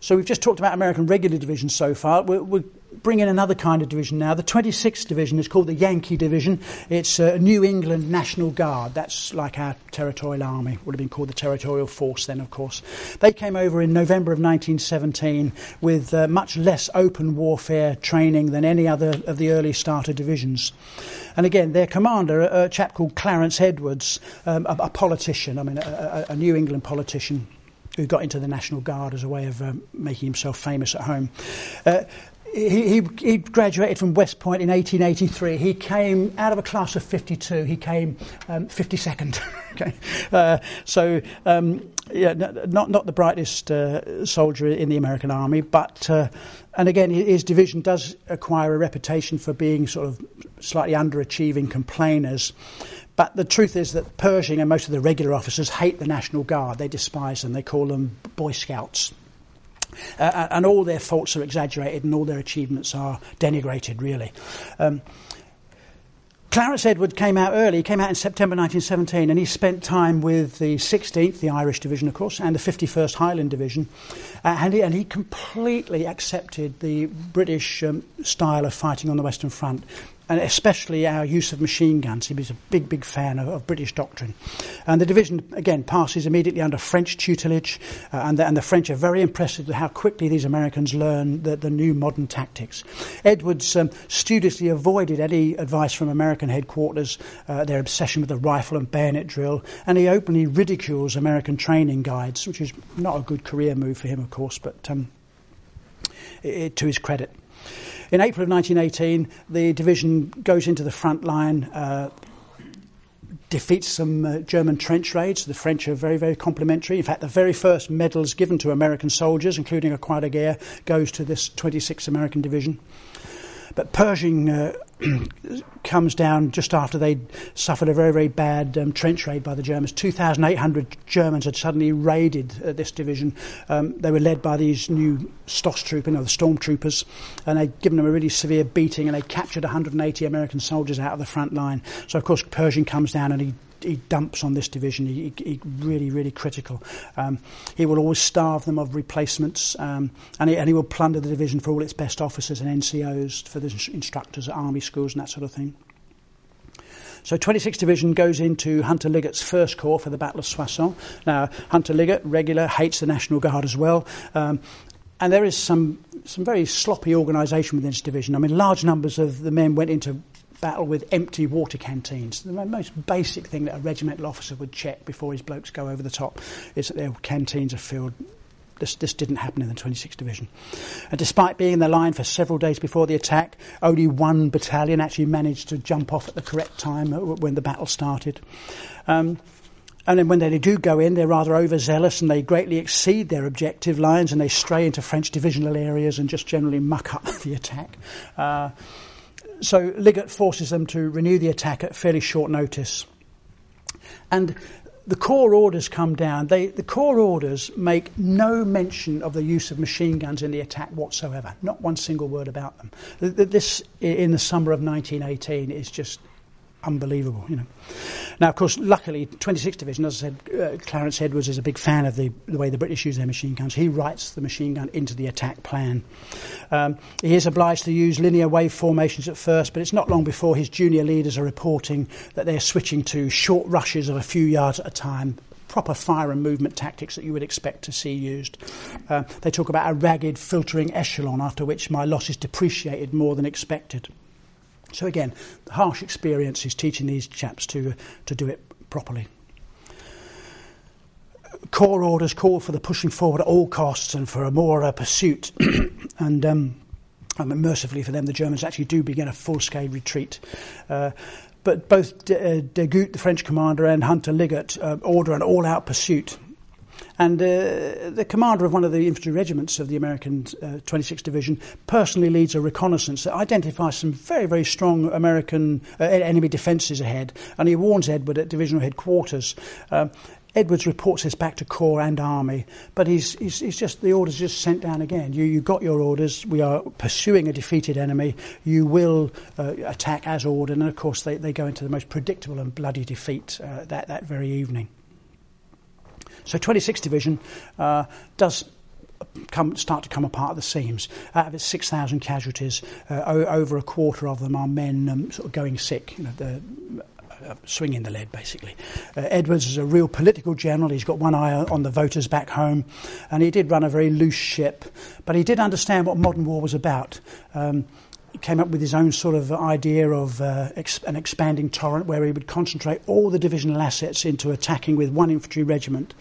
So we've just talked about American regular division so far. We're, we're bring in another kind of division now. The 26th Division is called the Yankee Division. It's a New England National Guard. That's like our territorial army. Would have been called the Territorial Force then, of course. They came over in November of 1917 with uh, much less open warfare training than any other of the early starter divisions. And again, their commander, a, a chap called Clarence Edwards, um, a, a, politician, I mean, a, a New England politician who got into the National Guard as a way of um, making himself famous at home. Uh, he, he, graduated from West Point in 1883. He came out of a class of 52. He came um, 52nd. okay, uh, so um, yeah, not not the brightest uh, soldier in the American army, but uh, and again, his division does acquire a reputation for being sort of slightly underachieving complainers. But the truth is that Pershing and most of the regular officers hate the National Guard. They despise them. They call them Boy Scouts. Uh, and all their faults are exaggerated and all their achievements are denigrated, really. Um, Clarence Edward came out early. He came out in September 1917 and he spent time with the 16th, the Irish Division, of course, and the 51st Highland Division. Uh, and, he, and, he, completely accepted the British um, style of fighting on the Western Front and especially our use of machine guns. He was a big, big fan of, of British doctrine. And the division, again, passes immediately under French tutelage, uh, and, the, and, the, French are very impressed with how quickly these Americans learn the, the new modern tactics. Edwards um, studiously avoided any advice from American headquarters, uh, their obsession with the rifle and bayonet drill, and he openly ridicules American training guides, which is not a good career move for him, of course, but um, it, to his credit. In April of 1918, the division goes into the front line. Uh, defeats some uh, German trench raids. The French are very, very complimentary. In fact, the very first medals given to American soldiers, including a Croix de Guerre, goes to this 26th American Division. But Pershing uh, comes down just after they'd suffered a very, very bad um, trench raid by the Germans. 2,800 Germans had suddenly raided uh, this division. Um, they were led by these new Stosstrooper, you know, the stormtroopers, and they'd given them a really severe beating, and they captured 180 American soldiers out of the front line. So, of course, Pershing comes down and he he dumps on this division. He, he really, really critical. Um, he will always starve them of replacements, um, and, he, and he will plunder the division for all its best officers and NCOs, for the instructors at army schools and that sort of thing. So 26th Division goes into Hunter Liggett's first corps for the Battle of Soissons. Now, Hunter Liggett, regular, hates the National Guard as well. Um, and there is some, some very sloppy organisation within this division. I mean, large numbers of the men went into battle with empty water canteens. The most basic thing that a regimental officer would check before his blokes go over the top is that their canteens are filled. This, this didn't happen in the 26th Division. And despite being in the line for several days before the attack, only one battalion actually managed to jump off at the correct time when the battle started. Um, and then when they do go in, they're rather overzealous and they greatly exceed their objective lines and they stray into French divisional areas and just generally muck up the attack. Uh, so Liggett forces them to renew the attack at fairly short notice. And the corps orders come down. They, the corps orders make no mention of the use of machine guns in the attack whatsoever. Not one single word about them. This, in the summer of 1918, is just unbelievable, you know. Now, of course, luckily, 26th Division, as I said, uh, Clarence Edwards is a big fan of the, the way the British use their machine guns. He writes the machine gun into the attack plan. Um, he is obliged to use linear wave formations at first, but it's not long before his junior leaders are reporting that they're switching to short rushes of a few yards at a time, proper fire and movement tactics that you would expect to see used. Uh, they talk about a ragged filtering echelon, after which my loss is depreciated more than expected. So again, harsh experience is teaching these chaps to, to do it properly. corps orders call for the pushing forward at all costs and for a more uh, pursuit. and um, I mean, mercifully for them, the Germans actually do begin a full-scale retreat. Uh, but both De, uh, de the French commander, and Hunter Liggett uh, order an all-out pursuit. And uh, the commander of one of the infantry regiments of the American uh, 26th Division personally leads a reconnaissance that identifies some very, very strong American uh, enemy defences ahead. And he warns Edward at divisional headquarters. Uh, Edwards reports this back to Corps and Army, but he's, he's, he's just the orders just sent down again. You, you got your orders. We are pursuing a defeated enemy. You will uh, attack as ordered, and of course they, they go into the most predictable and bloody defeat uh, that that very evening. So 26th Division uh, does come, start to come apart at the seams. Out of its 6,000 casualties, uh, o- over a quarter of them are men um, sort of going sick. You know, the, uh, swinging the lead, basically. Uh, Edwards is a real political general. He's got one eye on the voters back home, and he did run a very loose ship, but he did understand what modern war was about. Um, came up with his own sort of idea of uh, an expanding torrent where he would concentrate all the divisional assets into attacking with one infantry regiment,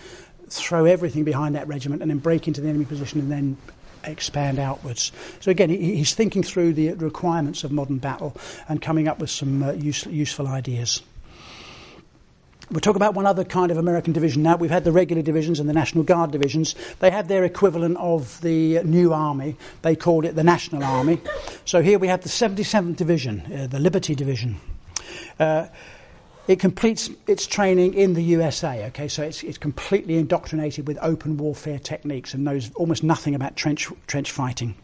throw everything behind that regiment, and then break into the enemy position and then expand outwards. So again, he, he's thinking through the requirements of modern battle and coming up with some uh, use, useful ideas. We'll talk about one other kind of American division now. We've had the regular divisions and the National Guard divisions. They had their equivalent of the new army. They called it the National Army. So here we have the 77th Division, uh, the Liberty Division. Uh, it completes its training in the USA, okay, so it's, it's completely indoctrinated with open warfare techniques and knows almost nothing about trench, trench fighting.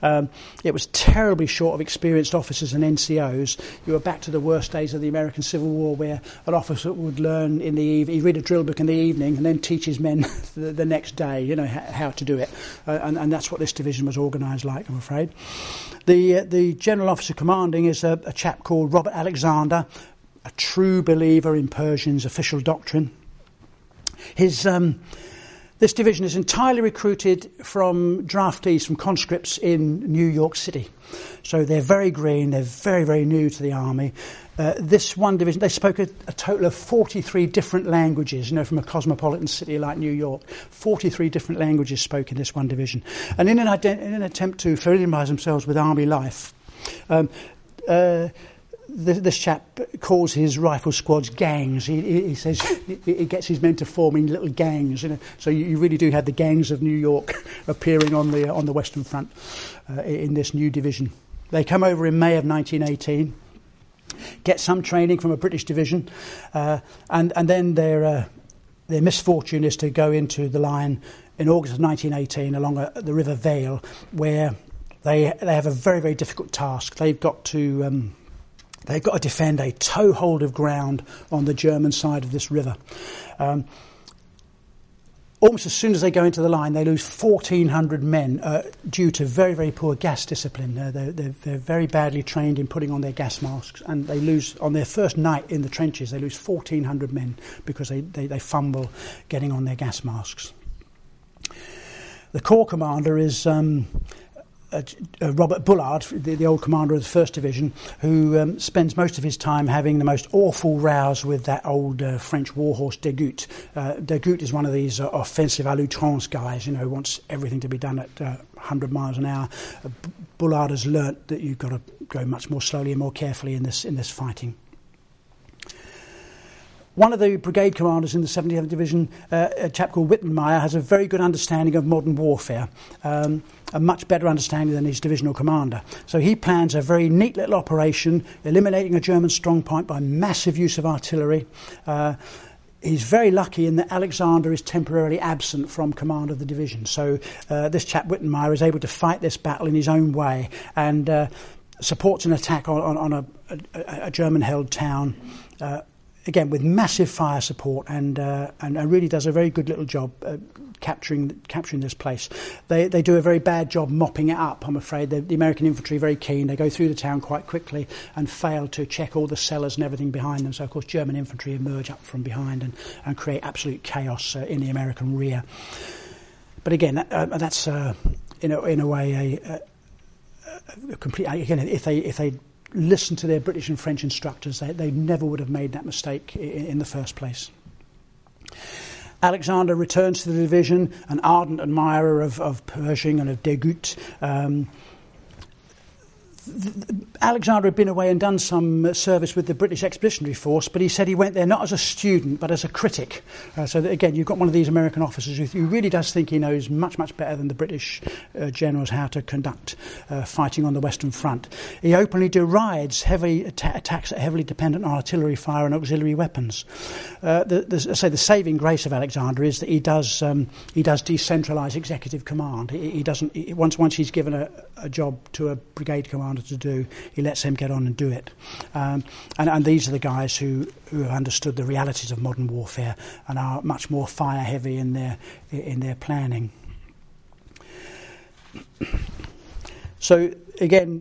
Um, it was terribly short of experienced officers and NCOs. You were back to the worst days of the American Civil War where an officer would learn in the evening, he'd read a drill book in the evening and then teach his men the, the next day, you know, how to do it. Uh, and, and that's what this division was organised like, I'm afraid. The, uh, the general officer commanding is a, a chap called Robert Alexander, a true believer in Pershing's official doctrine. His, um, this division is entirely recruited from draftees, from conscripts in New York City. So they're very green, they're very, very new to the army. Uh, this one division, they spoke a, a, total of 43 different languages, you know, from a cosmopolitan city like New York. 43 different languages spoke in this one division. And in an, ident- in an attempt to familiarise themselves with army life, um, uh, this, chap calls his rifle squads gangs. He, he says he gets his men to form in little gangs. You know? So you, really do have the gangs of New York appearing on the, on the Western Front uh, in this new division. They come over in May of 1918, get some training from a British division, uh, and, and then their, uh, their misfortune is to go into the line in August of 1918 along a, the River Vesle, where they, they have a very, very difficult task. They've got to... Um, They've got to defend a toehold of ground on the German side of this river. Um, almost as soon as they go into the line, they lose 1,400 men uh, due to very, very poor gas discipline. Uh, they're, they're, they're, very badly trained in putting on their gas masks, and they lose, on their first night in the trenches, they lose 1,400 men because they, they, they fumble getting on their gas masks. The Corps commander is um, uh, uh, Robert Bullard, the, the, old commander of the First Division, who um, spends most of his time having the most awful rows with that old uh, French warhorse Degoutte. Uh, is one of these uh, offensive à l'outrance guys, you know, who wants everything to be done at 100 uh, miles an hour. Bullard has learnt that you've got to go much more slowly and more carefully in this in this fighting. One of the brigade commanders in the 77th Division, uh, a chap called Wittenmyer, has a very good understanding of modern warfare, um, a much better understanding than his divisional commander. So he plans a very neat little operation, eliminating a German strong point by massive use of artillery. Uh, he's very lucky in that Alexander is temporarily absent from command of the division. So uh, this chap Wittenmyer is able to fight this battle in his own way and uh, supports an attack on, on, on a, a, a German-held town. Uh, again with massive fire support and uh, and, and really does a very good little job uh, capturing capturing this place. They they do a very bad job mopping it up. I'm afraid the, the American infantry are very keen. They go through the town quite quickly and fail to check all the cellars and everything behind them. So of course German infantry emerge up from behind and and create absolute chaos uh, in the American rear. But again, uh, that's uh, in a in a way a, a, a complete again if they if they listened to their British and French instructors, they, they never would have made that mistake in, in the first place. Alexander returns to the division, an ardent admirer of, of Pershing and of Degoutte. Um, Alexander had been away and done some uh, service with the British Expeditionary Force, but he said he went there not as a student but as a critic. Uh, so that, again, you've got one of these American officers who, who really does think he knows much, much better than the British uh, generals how to conduct uh, fighting on the Western Front. He openly derides heavy atta- attacks that are heavily dependent on artillery fire and auxiliary weapons. Uh, the, the, say the saving grace of Alexander is that he does um, he does decentralise executive command. He, he doesn't he, once once he's given a, a job to a brigade commander to do, he lets him get on and do it. Um, and, and these are the guys who, who have understood the realities of modern warfare and are much more fire heavy in their, in their planning. So, again,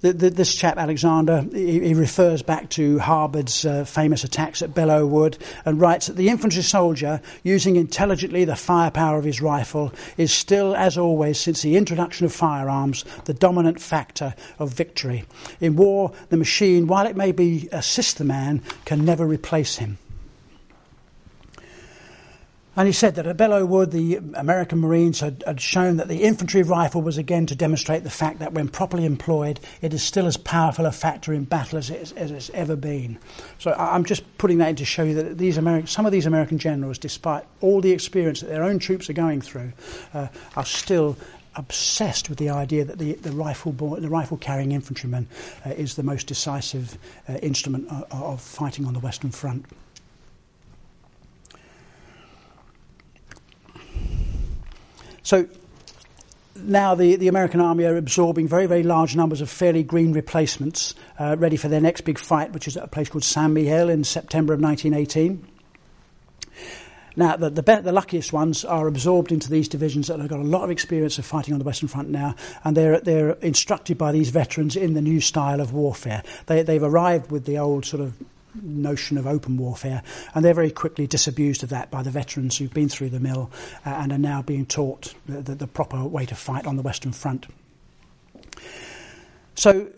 the, the, this chap Alexander, he, he refers back to Harbord's uh, famous attacks at Belleau Wood and writes that the infantry soldier, using intelligently the firepower of his rifle, is still, as always, since the introduction of firearms, the dominant factor of victory. In war, the machine, while it may be assist the man, can never replace him. And he said that at Belleau Wood, the American Marines had, had, shown that the infantry rifle was again to demonstrate the fact that when properly employed, it is still as powerful a factor in battle as, it, as it's ever been. So I'm just putting that in to show you that these some of these American generals, despite all the experience that their own troops are going through, uh, are still obsessed with the idea that the, the rifle the rifle carrying infantryman uh, is the most decisive uh, instrument of, of fighting on the Western Front. So now the, the American army are absorbing very, very large numbers of fairly green replacements uh, ready for their next big fight, which is at a place called Saint Mihiel in September of 1918. Now, the, the, the, luckiest ones are absorbed into these divisions that have got a lot of experience of fighting on the Western Front now, and they're, they're instructed by these veterans in the new style of warfare. They, they've arrived with the old sort of notion of open warfare, and they're very quickly disabused of that by the veterans who've been through the mill uh, and are now being taught the, the, the, proper way to fight on the Western Front. So.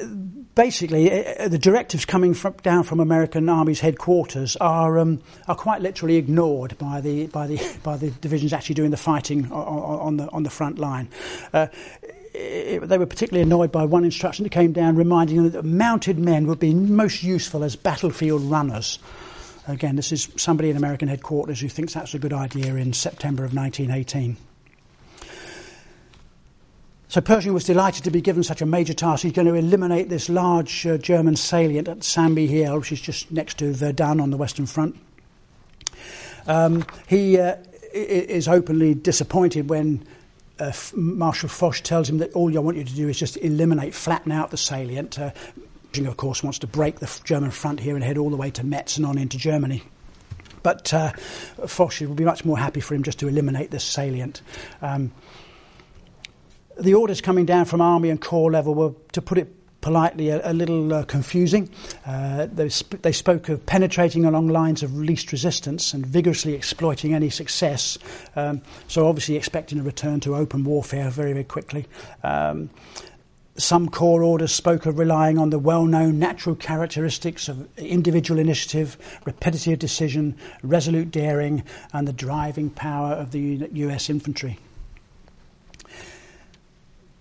Uh, basically, uh, the directives coming from, down from American Army's headquarters are um, are quite literally ignored by the by the by the divisions actually doing the fighting on, on the on the front line. Uh, it, they were particularly annoyed by one instruction that came down reminding them that mounted men would be most useful as battlefield runners. Again, this is somebody in American headquarters who thinks that's a good idea in September of 1918. So Pershing was delighted to be given such a major task. He's going to eliminate this large uh, German salient at Saint Mihiel, which is just next to Verdun on the Western Front. Um, he uh, is openly disappointed when uh, Marshal Foch tells him that all I want you to do is just eliminate, flatten out the salient. Uh, of course, wants to break the German front here and head all the way to Metz and on into Germany. But uh, Foch would be much more happy for him just to eliminate this salient. Um, the orders coming down from army and corps level were, to put it politely a, a little uh, confusing. Uh, they, sp- they, spoke of penetrating along lines of least resistance and vigorously exploiting any success. Um, so, obviously, expecting a return to open warfare very, very quickly. Um, some corps orders spoke of relying on the well known natural characteristics of individual initiative, repetitive decision, resolute daring, and the driving power of the US infantry.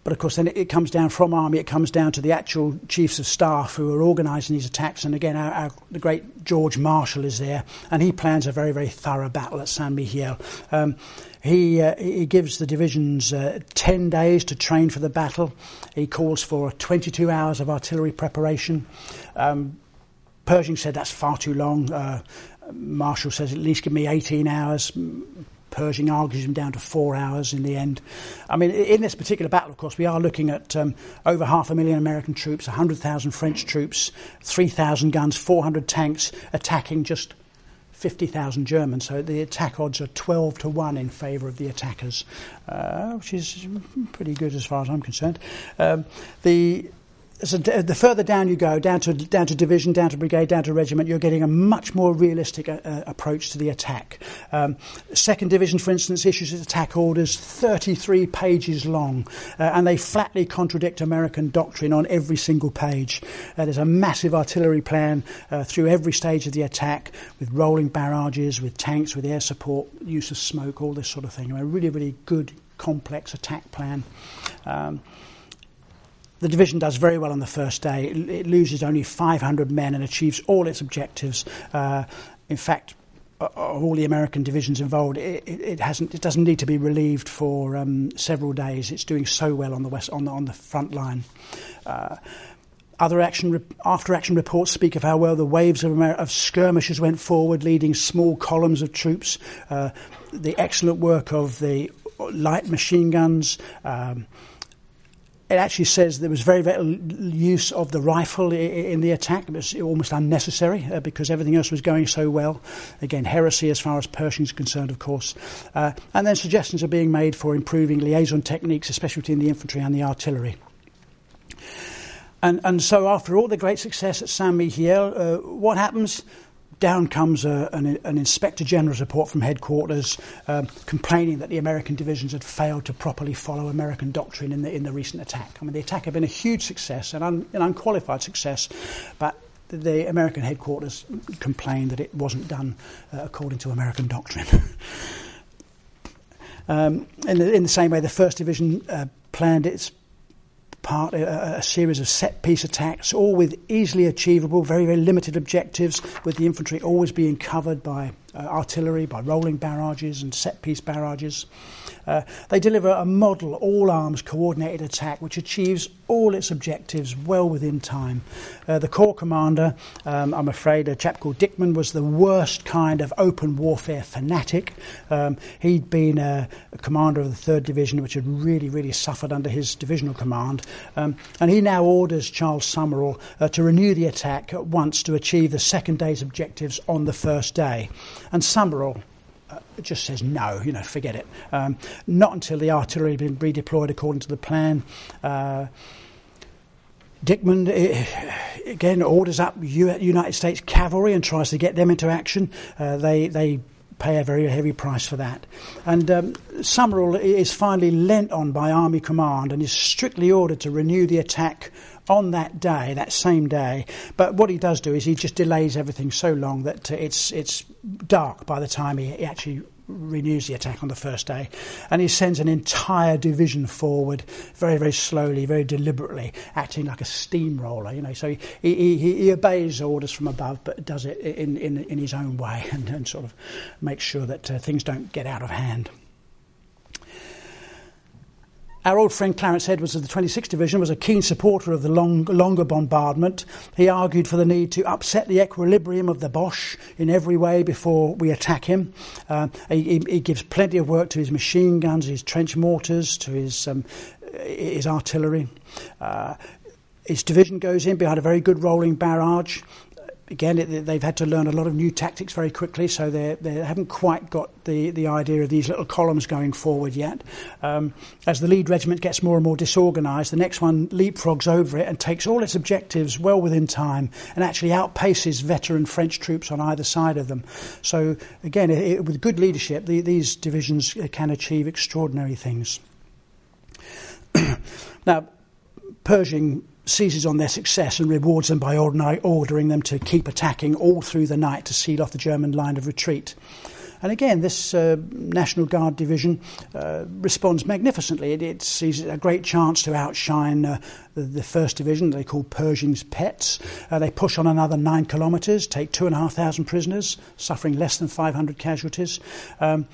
But of course, then it, comes down from army, it comes down to the actual chiefs of staff who are organising these attacks. And again, our, our, the great George Marshall is there, and he plans a very, very thorough battle at Saint Mihiel. Um, he, uh, he gives the divisions uh, 10 days to train for the battle. He calls for 22 hours of artillery preparation. Um, Pershing said that's far too long. Uh, Marshall says at least give me 18 hours. Pershing argues him down to four hours in the end. I mean, in this particular battle, of course, we are looking at um, over half a million American troops, 100,000 French troops, 3,000 guns, 400 tanks attacking just 50,000 Germans. So the attack odds are 12 to 1 in favour of the attackers, uh, which is pretty good as far as I'm concerned. Um, the so the further down you go, down to down to division, down to brigade, down to regiment, you're getting a much more realistic uh, uh approach to the attack. Um, second division, for instance, issues its attack orders 33 pages long, uh, and they flatly contradict American doctrine on every single page. Uh, there's a massive artillery plan uh, through every stage of the attack, with rolling barrages, with tanks, with air support, use of smoke, all this sort of thing. A really, really good, complex attack plan. Um, the division does very well on the first day. It, loses only 500 men and achieves all its objectives. Uh, in fact, of all the American divisions involved, it, it, it, hasn't. It doesn't need to be relieved for um, several days. It's doing so well on the west on the on the front line. Uh, other action after action reports speak of how well the waves of, Amer- of skirmishers went forward, leading small columns of troops. Uh, the excellent work of the light machine guns. Um, it actually says there was very, little use of the rifle in the attack. It was almost unnecessary uh, because everything else was going so well. Again, heresy as far as Pershing is concerned, of course. Uh, and then suggestions are being made for improving liaison techniques, especially between the infantry and the artillery. And, and so, after all the great success at Saint Mihiel, uh, what happens? Down comes a, an, an, Inspector General's report from headquarters um, complaining that the American divisions had failed to properly follow American doctrine in the, in the recent attack. I mean, the attack had been a huge success, an, un, an unqualified success, but the American headquarters complained that it wasn't done uh, according to American doctrine. um, in, the, in, the, same way, the 1st Division uh, planned its part a, a, series of set piece attacks, all with easily achievable, very, very limited objectives, with the infantry always being covered by uh, artillery, by rolling barrages and set piece barrages. Uh, they deliver a model all arms coordinated attack which achieves all its objectives well within time. Uh, the Corps commander, um, I'm afraid, a chap called Dickman, was the worst kind of open warfare fanatic. Um, he'd been a, a, commander of the 3rd Division, which had really, really suffered under his divisional command. Um, and he now orders Charles Summerall uh, to renew the attack at once to achieve the second day's objectives on the first day. And Summerall, uh, just says no, you know, forget it. Um, not until the artillery had been redeployed according to the plan. Uh, Dickman uh, again orders up United States cavalry and tries to get them into action. Uh, they they pay a very heavy price for that. And um, Summerall is finally lent on by Army Command and is strictly ordered to renew the attack on that day, that same day. But what he does do is he just delays everything so long that uh, it's it's dark by the time he, he actually renews the attack on the first day, and he sends an entire division forward very, very slowly, very deliberately, acting like a steamroller. You know, so he, he, he obeys orders from above, but does it in, in, in his own way, and, and sort of makes sure that uh, things don't get out of hand. Our old friend Clarence Edwards of the 26th Division was a keen supporter of the long, longer bombardment. He argued for the need to upset the equilibrium of the Boche in every way before we attack him. Uh, he, he, gives plenty of work to his machine guns, his trench mortars, to his, um, his artillery. Uh, his division goes in behind a very good rolling barrage again, it, they've had to learn a lot of new tactics very quickly, so they haven't quite got the, the idea of these little columns going forward yet. Um, as the lead regiment gets more and more disorganised, the next one leapfrogs over it and takes all its objectives well within time and actually outpaces veteran French troops on either side of them. So again, it, with good leadership, the, these divisions can achieve extraordinary things. now, Pershing seizes on their success and rewards them by ordering them to keep attacking all through the night to seal off the German line of retreat. And again, this uh, National Guard division uh, responds magnificently. It, it, sees a great chance to outshine uh, the, the, First Division, they call Pershing's pets. Uh, they push on another nine kilometres, take two and a half thousand prisoners, suffering less than 500 casualties. Um,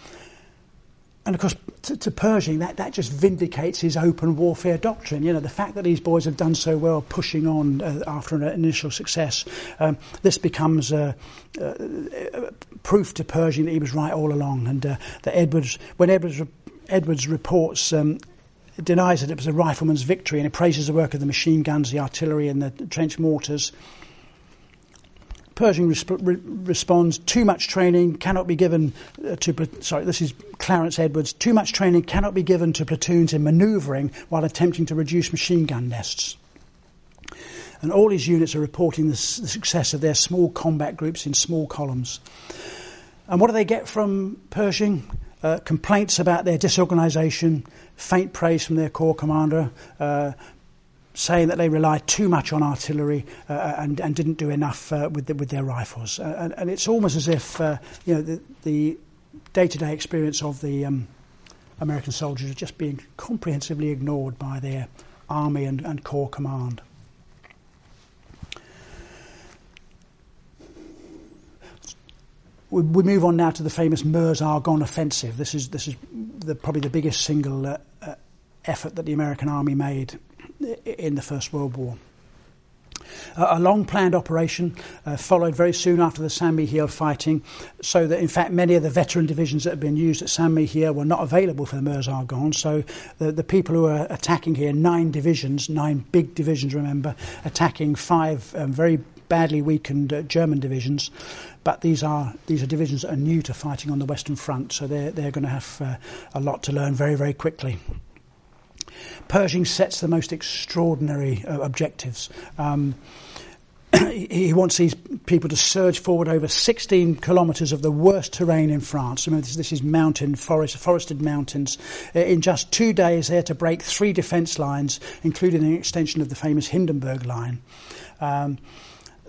and of course, to, to, Pershing, that, that just vindicates his open warfare doctrine. You know, the fact that these boys have done so well pushing on uh, after an initial success, um, this becomes uh, uh, proof to Pershing that he was right all along. And uh, that Edwards, when Edwards, Edwards reports um, denies that it was a rifleman's victory and he praises the work of the machine guns, the artillery, and the trench mortars. Pershing resp- re- responds, too much training cannot be given uh, to, sorry, this is Clarence Edwards, too much training cannot be given to platoons in manoeuvring while attempting to reduce machine gun nests. and all his units are reporting the, s- the success of their small combat groups in small columns. And what do they get from Pershing? Uh, complaints about their disorganisation, faint praise from their corps commander, uh, saying that they relied too much on artillery uh, and, and didn't do enough uh, with, the, with their rifles. Uh, and, and it's almost as if uh, you know the, day-to-day experience of the um, American soldiers are just being comprehensively ignored by their army and, and corps command. We, we move on now to the famous Meuse-Argonne offensive. This is this is the, probably the biggest single uh, uh, effort that the American army made in the First World War. A long planned operation uh, followed very soon after the Saint Mihiel fighting, so that in fact many of the veteran divisions that had been used at Saint Mihiel were not available for the Meuse Argonne. So the, the people who were attacking here, nine divisions, nine big divisions, remember, attacking five um, very badly weakened uh, German divisions. But these are these are divisions that are new to fighting on the Western Front, so they're they're going to have uh, a lot to learn very very quickly. Pershing sets the most extraordinary uh, objectives. Um, he wants these people to surge forward over 16 kilometres of the worst terrain in France. Remember, this, this is mountain, forest, forested mountains. Uh, In just two days, they're to break three defence lines, including an extension of the famous Hindenburg line. Um,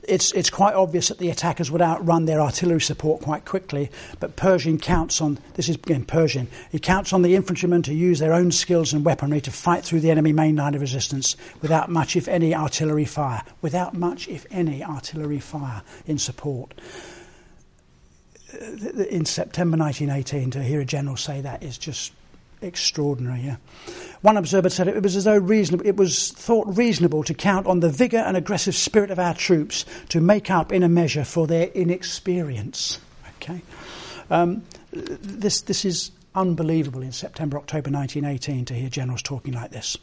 it's, it's quite obvious that the attackers would outrun their artillery support quite quickly, but Pershing counts on, this is again Pershing, he counts on the infantrymen to use their own skills and weaponry to fight through the enemy main line of resistance without much, if any, artillery fire. Without much, if any, artillery fire in support. Uh, In September 1918, to hear a general say that is just extraordinary. Yeah? One observer said it was as though reasonable, it was thought reasonable to count on the vigour and aggressive spirit of our troops to make up in a measure for their inexperience. Okay, um, this this is unbelievable in September October 1918 to hear generals talking like this.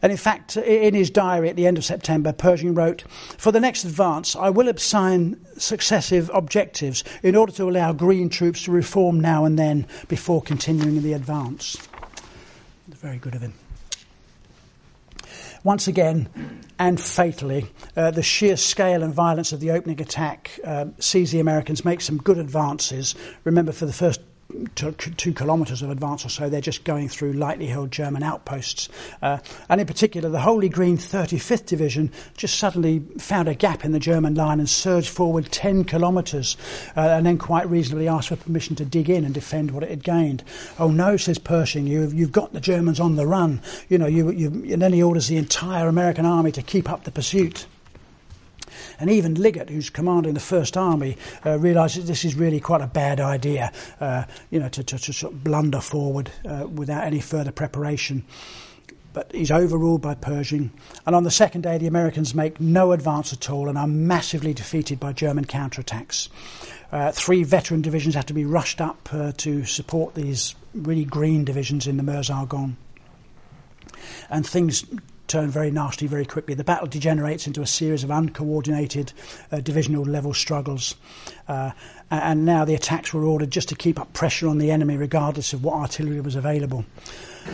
And in fact, in his diary at the end of September, Pershing wrote, For the next advance, I will assign successive objectives in order to allow green troops to reform now and then before continuing the advance. Very good of him. Once again, and fatally, uh, the sheer scale and violence of the opening attack um, sees the Americans make some good advances. Remember, for the first two, two kilometres of advance or so, they're just going through lightly held German outposts. Uh, and in particular, the wholly Green 35th Division just suddenly found a gap in the German line and surged forward 10 kilometres uh, and then quite reasonably asked for permission to dig in and defend what it had gained. Oh no, says Pershing, you've, you've got the Germans on the run. You know, you, you, and then he orders the entire American army to keep up the pursuit. And even Liggett, who's commanding the First Army, uh, realises this is really quite a bad idea, uh, you know, to, to, to sort of blunder forward uh, without any further preparation. But he's overruled by Pershing. And on the second day, the Americans make no advance at all and are massively defeated by German counterattacks. Uh, three veteran divisions have to be rushed up uh, to support these really green divisions in the Meuse Argonne. And things turn very nasty very quickly. The battle degenerates into a series of uncoordinated uh, divisional level struggles. And now the attacks were ordered just to keep up pressure on the enemy, regardless of what artillery was available.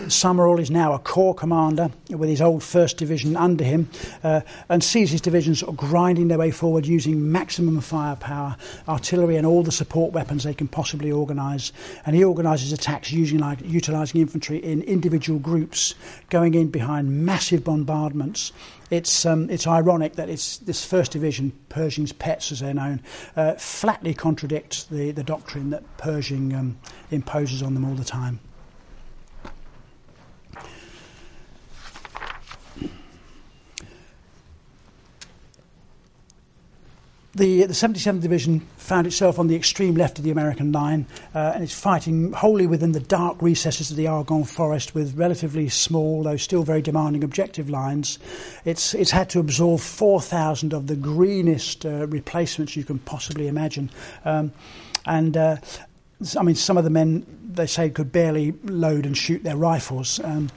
Summerall is now a corps commander with his old first division under him uh, and sees his divisions sort of grinding their way forward using maximum firepower, artillery, and all the support weapons they can possibly organise. And he organises attacks using like, utilising infantry in individual groups, going in behind massive bombardments. It's, um, it's ironic that it's this first division, Pershing's pets as they're known, uh, flatly contradicts the, the doctrine that Pershing um, imposes on them all the time. The, the 77th Division found itself on the extreme left of the American line uh, and it's fighting wholly within the dark recesses of the Argonne forest with relatively small, though still very demanding objective lines. It's, it's had to absorb 4,000 of the greenest uh, replacements you can possibly imagine. Um, and uh, I mean, some of the men, they say, could barely load and shoot their rifles. Um,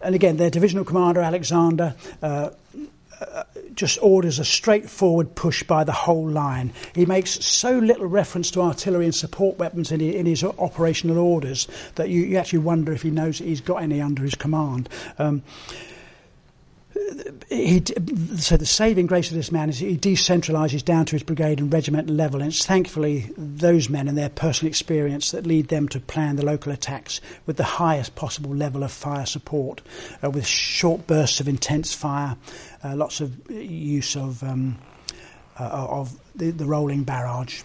and again, their divisional commander, Alexander, uh, just orders a straightforward push by the whole line. He makes so little reference to artillery and support weapons in, in his operational orders that you, you actually wonder if he knows that he's got any under his command. Um, he, so the saving grace of this man is he decentralises down to his brigade and regimental level, and it's thankfully those men and their personal experience that lead them to plan the local attacks with the highest possible level of fire support, uh, with short bursts of intense fire, uh, lots of use of um, uh, of the, the rolling barrage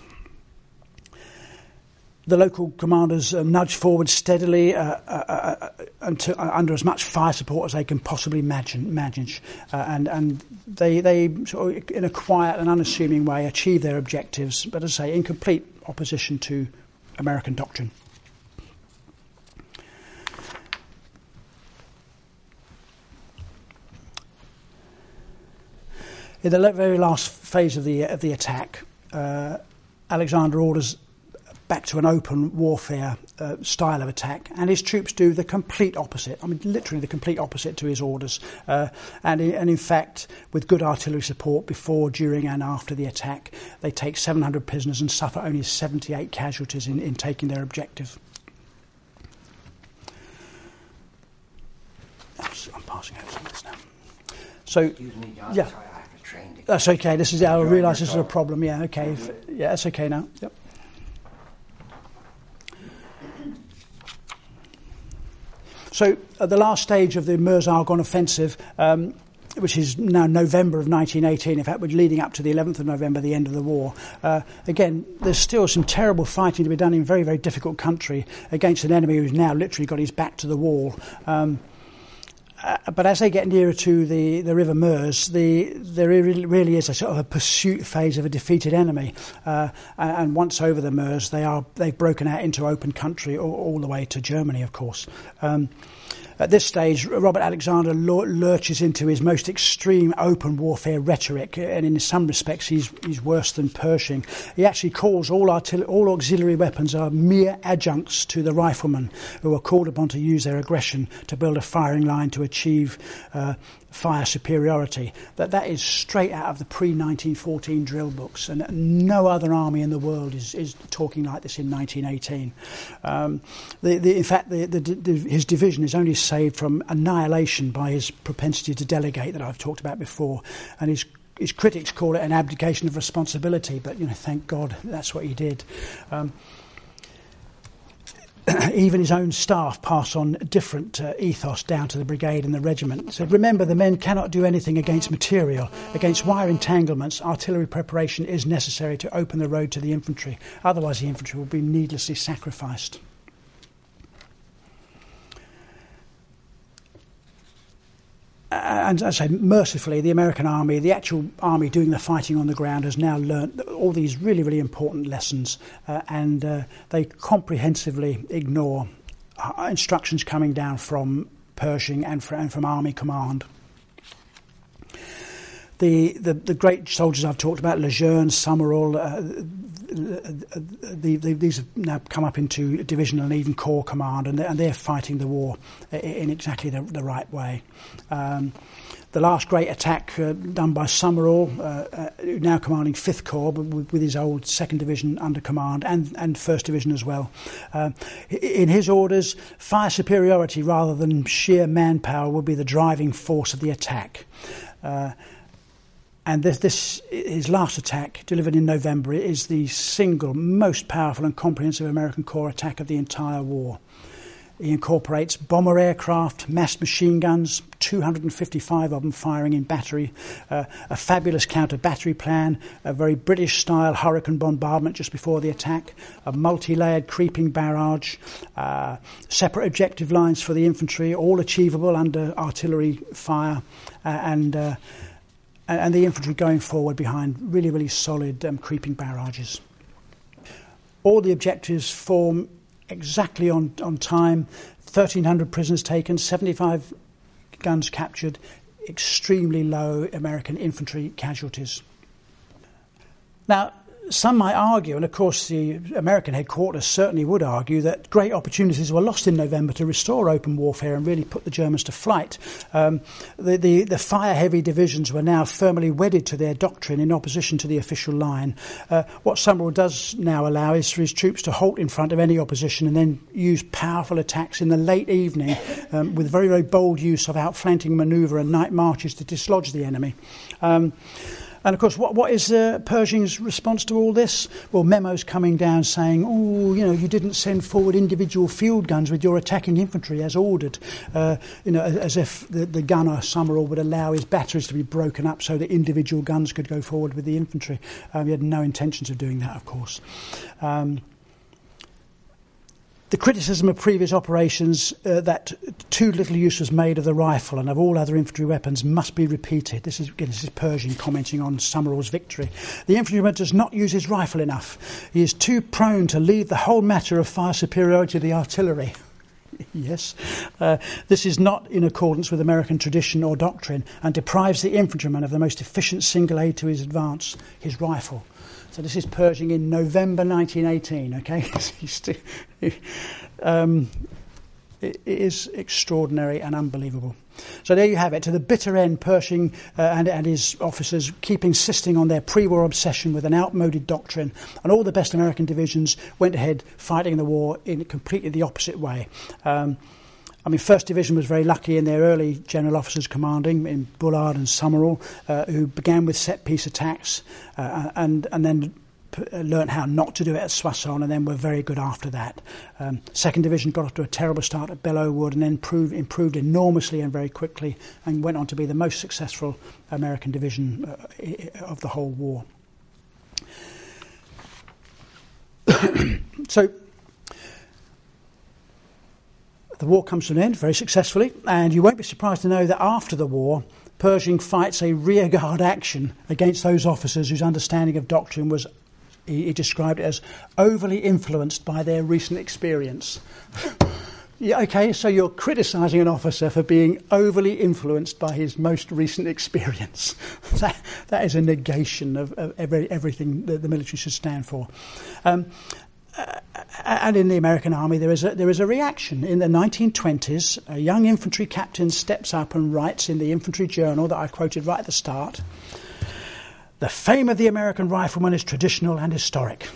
the local commanders uh, nudge forward steadily uh, uh, uh, uh until, under as much fire support as they can possibly imagine, manage, and and they they sort of, in a quiet and unassuming way achieve their objectives, but as I say, in complete opposition to American doctrine. In the very last phase of the of the attack, Alexander orders back to an open warfare uh, style of attack, and his troops do the complete opposite. I mean, literally the complete opposite to his orders. Uh, and, and in fact, with good artillery support before, during, and after the attack, they take 700 prisoners and suffer only 78 casualties in, in taking their objective. I'm passing over some of this now. So, yeah. That's okay. This is. I realise this is a problem. Yeah. Okay. Yeah. That's okay now. Yep. So at the last stage of the Meuse-Argonne offensive, um, which is now November of 1918. In fact, we're leading up to the 11th of November, the end of the war. Uh, again, there's still some terrible fighting to be done in very, very difficult country against an enemy who's now literally got his back to the wall. Um, uh, but as they get nearer to the, the River Meuse, the, there really, is a sort of a pursuit phase of a defeated enemy. Uh, and once over the Meuse, they are, they've broken out into open country all, all the way to Germany, of course. Um, at this stage, Robert Alexander lurches into his most extreme open warfare rhetoric, and in some respects, he's, he's worse than Pershing. He actually calls all, artillery, all auxiliary weapons are mere adjuncts to the riflemen who are called upon to use their aggression to build a firing line to achieve uh, fire superiority. That that is straight out of the pre-1914 drill books, and no other army in the world is, is talking like this in 1918. Um, the, the, in fact, the, his division is only saved from annihilation by his propensity to delegate that I've talked about before, and his his critics call it an abdication of responsibility, but you know, thank God that's what he did. Um, even his own staff pass on a different uh, ethos down to the brigade and the regiment. So remember, the men cannot do anything against material. Against wire entanglements, artillery preparation is necessary to open the road to the infantry. Otherwise, the infantry will be needlessly sacrificed. And as I say, mercifully, the American army, the actual army doing the fighting on the ground, has now learnt all these really, really important lessons, uh, and uh, they comprehensively ignore uh, instructions coming down from Pershing and, and from Army Command. The, the, the great soldiers I've talked about, Lejeune, Summerall, uh, the, the, these have now come up into divisional and even corps command, and they're, and they're fighting the war in exactly the, the right way. Um, the last great attack uh, done by Summerall, uh, uh, now commanding 5th Corps, but with, with, his old 2nd Division under command and, and 1st Division as well. Uh, in his orders, fire superiority rather than sheer manpower would be the driving force of the attack. And this, this, his last attack, delivered in November, is the single most powerful and comprehensive American Corps attack of the entire war. He incorporates bomber aircraft, mass machine guns, 255 of them firing in battery, uh, a fabulous counter battery plan, a very British style hurricane bombardment just before the attack, a multi layered creeping barrage, uh, separate objective lines for the infantry, all achievable under artillery fire, uh, and uh, and, and the infantry going forward behind really, really solid um, creeping barrages. All the objectives form exactly on, on time 1,300 prisoners taken, 75 guns captured, extremely low American infantry casualties. Now, some might argue, and of course the American headquarters certainly would argue, that great opportunities were lost in November to restore open warfare and really put the Germans to flight. Um, the, the, the fire heavy divisions were now firmly wedded to their doctrine in opposition to the official line. Uh, what Summerall does now allow is for his troops to halt in front of any opposition and then use powerful attacks in the late evening um, with very, very bold use of outflanking manoeuvre and night marches to dislodge the enemy. Um, and of course, what, what is uh, Pershing's response to all this? Well, memos coming down saying, oh, you know, you didn't send forward individual field guns with your attacking infantry as ordered. Uh, you know, as if the, the gunner, Summerall, would allow his batteries to be broken up so that individual guns could go forward with the infantry. Um, he had no intentions of doing that, of course. Um, the criticism of previous operations uh, that too little use was made of the rifle and of all other infantry weapons must be repeated. This is, again, this is Pershing commenting on Summerall's victory. The infantryman does not use his rifle enough. He is too prone to leave the whole matter of fire superiority to the artillery. yes, uh, this is not in accordance with American tradition or doctrine and deprives the infantryman of the most efficient single aid to his advance, his rifle. So this is Pershing in November 1918. Okay, um, it is extraordinary and unbelievable. So there you have it. To the bitter end, Pershing uh, and, and, his officers keep insisting on their pre-war obsession with an outmoded doctrine, and all the best American divisions went ahead fighting the war in completely the opposite way. Um, I mean, First Division was very lucky in their early general officers commanding in Bullard and Summerall, uh, who began with set piece attacks uh, and and then uh, learned how not to do it at Soissons, and then were very good after that. Um, Second Division got off to a terrible start at Belleau Wood, and then proved, improved enormously and very quickly, and went on to be the most successful American division uh, of the whole war. so the war comes to an end very successfully, and you won't be surprised to know that after the war, Pershing fights a rearguard action against those officers whose understanding of doctrine was, he, he described it as overly influenced by their recent experience. yeah, okay, so you're criticising an officer for being overly influenced by his most recent experience. that, that is a negation of, of every, everything that the military should stand for. Um, and in the American Army, there is, a, there is a reaction. In the 1920s, a young infantry captain steps up and writes in the Infantry Journal that I quoted right at the start The fame of the American rifleman is traditional and historic.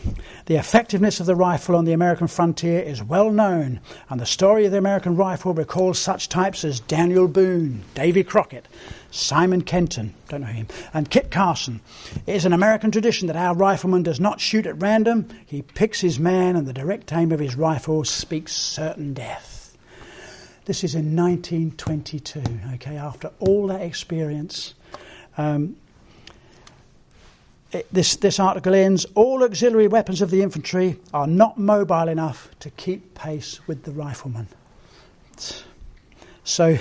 The effectiveness of the rifle on the American frontier is well known, and the story of the American rifle recalls such types as Daniel Boone, Davy Crockett, Simon Kenton, don't know him, and Kit Carson. It is an American tradition that our rifleman does not shoot at random, he picks his man, and the direct aim of his rifle speaks certain death. This is in 1922, okay, after all that experience. Um, this, this article ends all auxiliary weapons of the infantry are not mobile enough to keep pace with the rifleman. So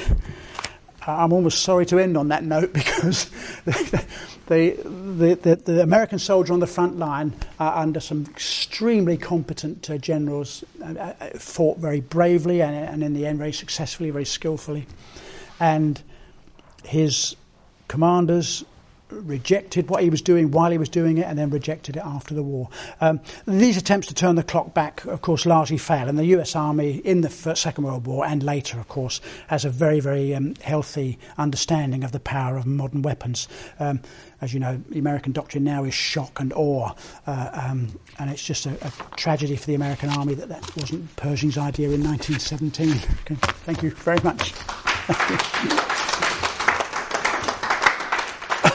I'm almost sorry to end on that note because the, the, the, the, American soldier on the front line, uh, under some extremely competent uh, generals, uh, uh, fought very bravely and, and in the end very successfully, very skillfully. And his commanders rejected what he was doing while he was doing it and then rejected it after the war. Um, these attempts to turn the clock back, of course, largely fail. And the US Army in the First, Second World War and later, of course, has a very, very um, healthy understanding of the power of modern weapons. Um, as you know, the American doctrine now is shock and awe. Uh, um, and it's just a, a, tragedy for the American Army that that wasn't Pershing's idea in 1917. Okay. Thank you very much.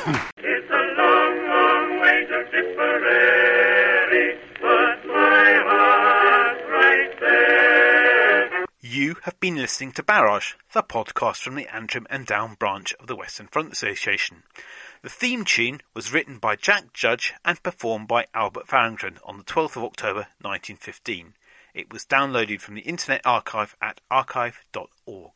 It's a long, long way to Tipperary, but my heart's right there. You have been listening to Barrage, the podcast from the Antrim and Down branch of the Western Front Association. The theme tune was written by Jack Judge and performed by Albert Farrington on the 12th of October 1915. It was downloaded from the Internet Archive at archive.org.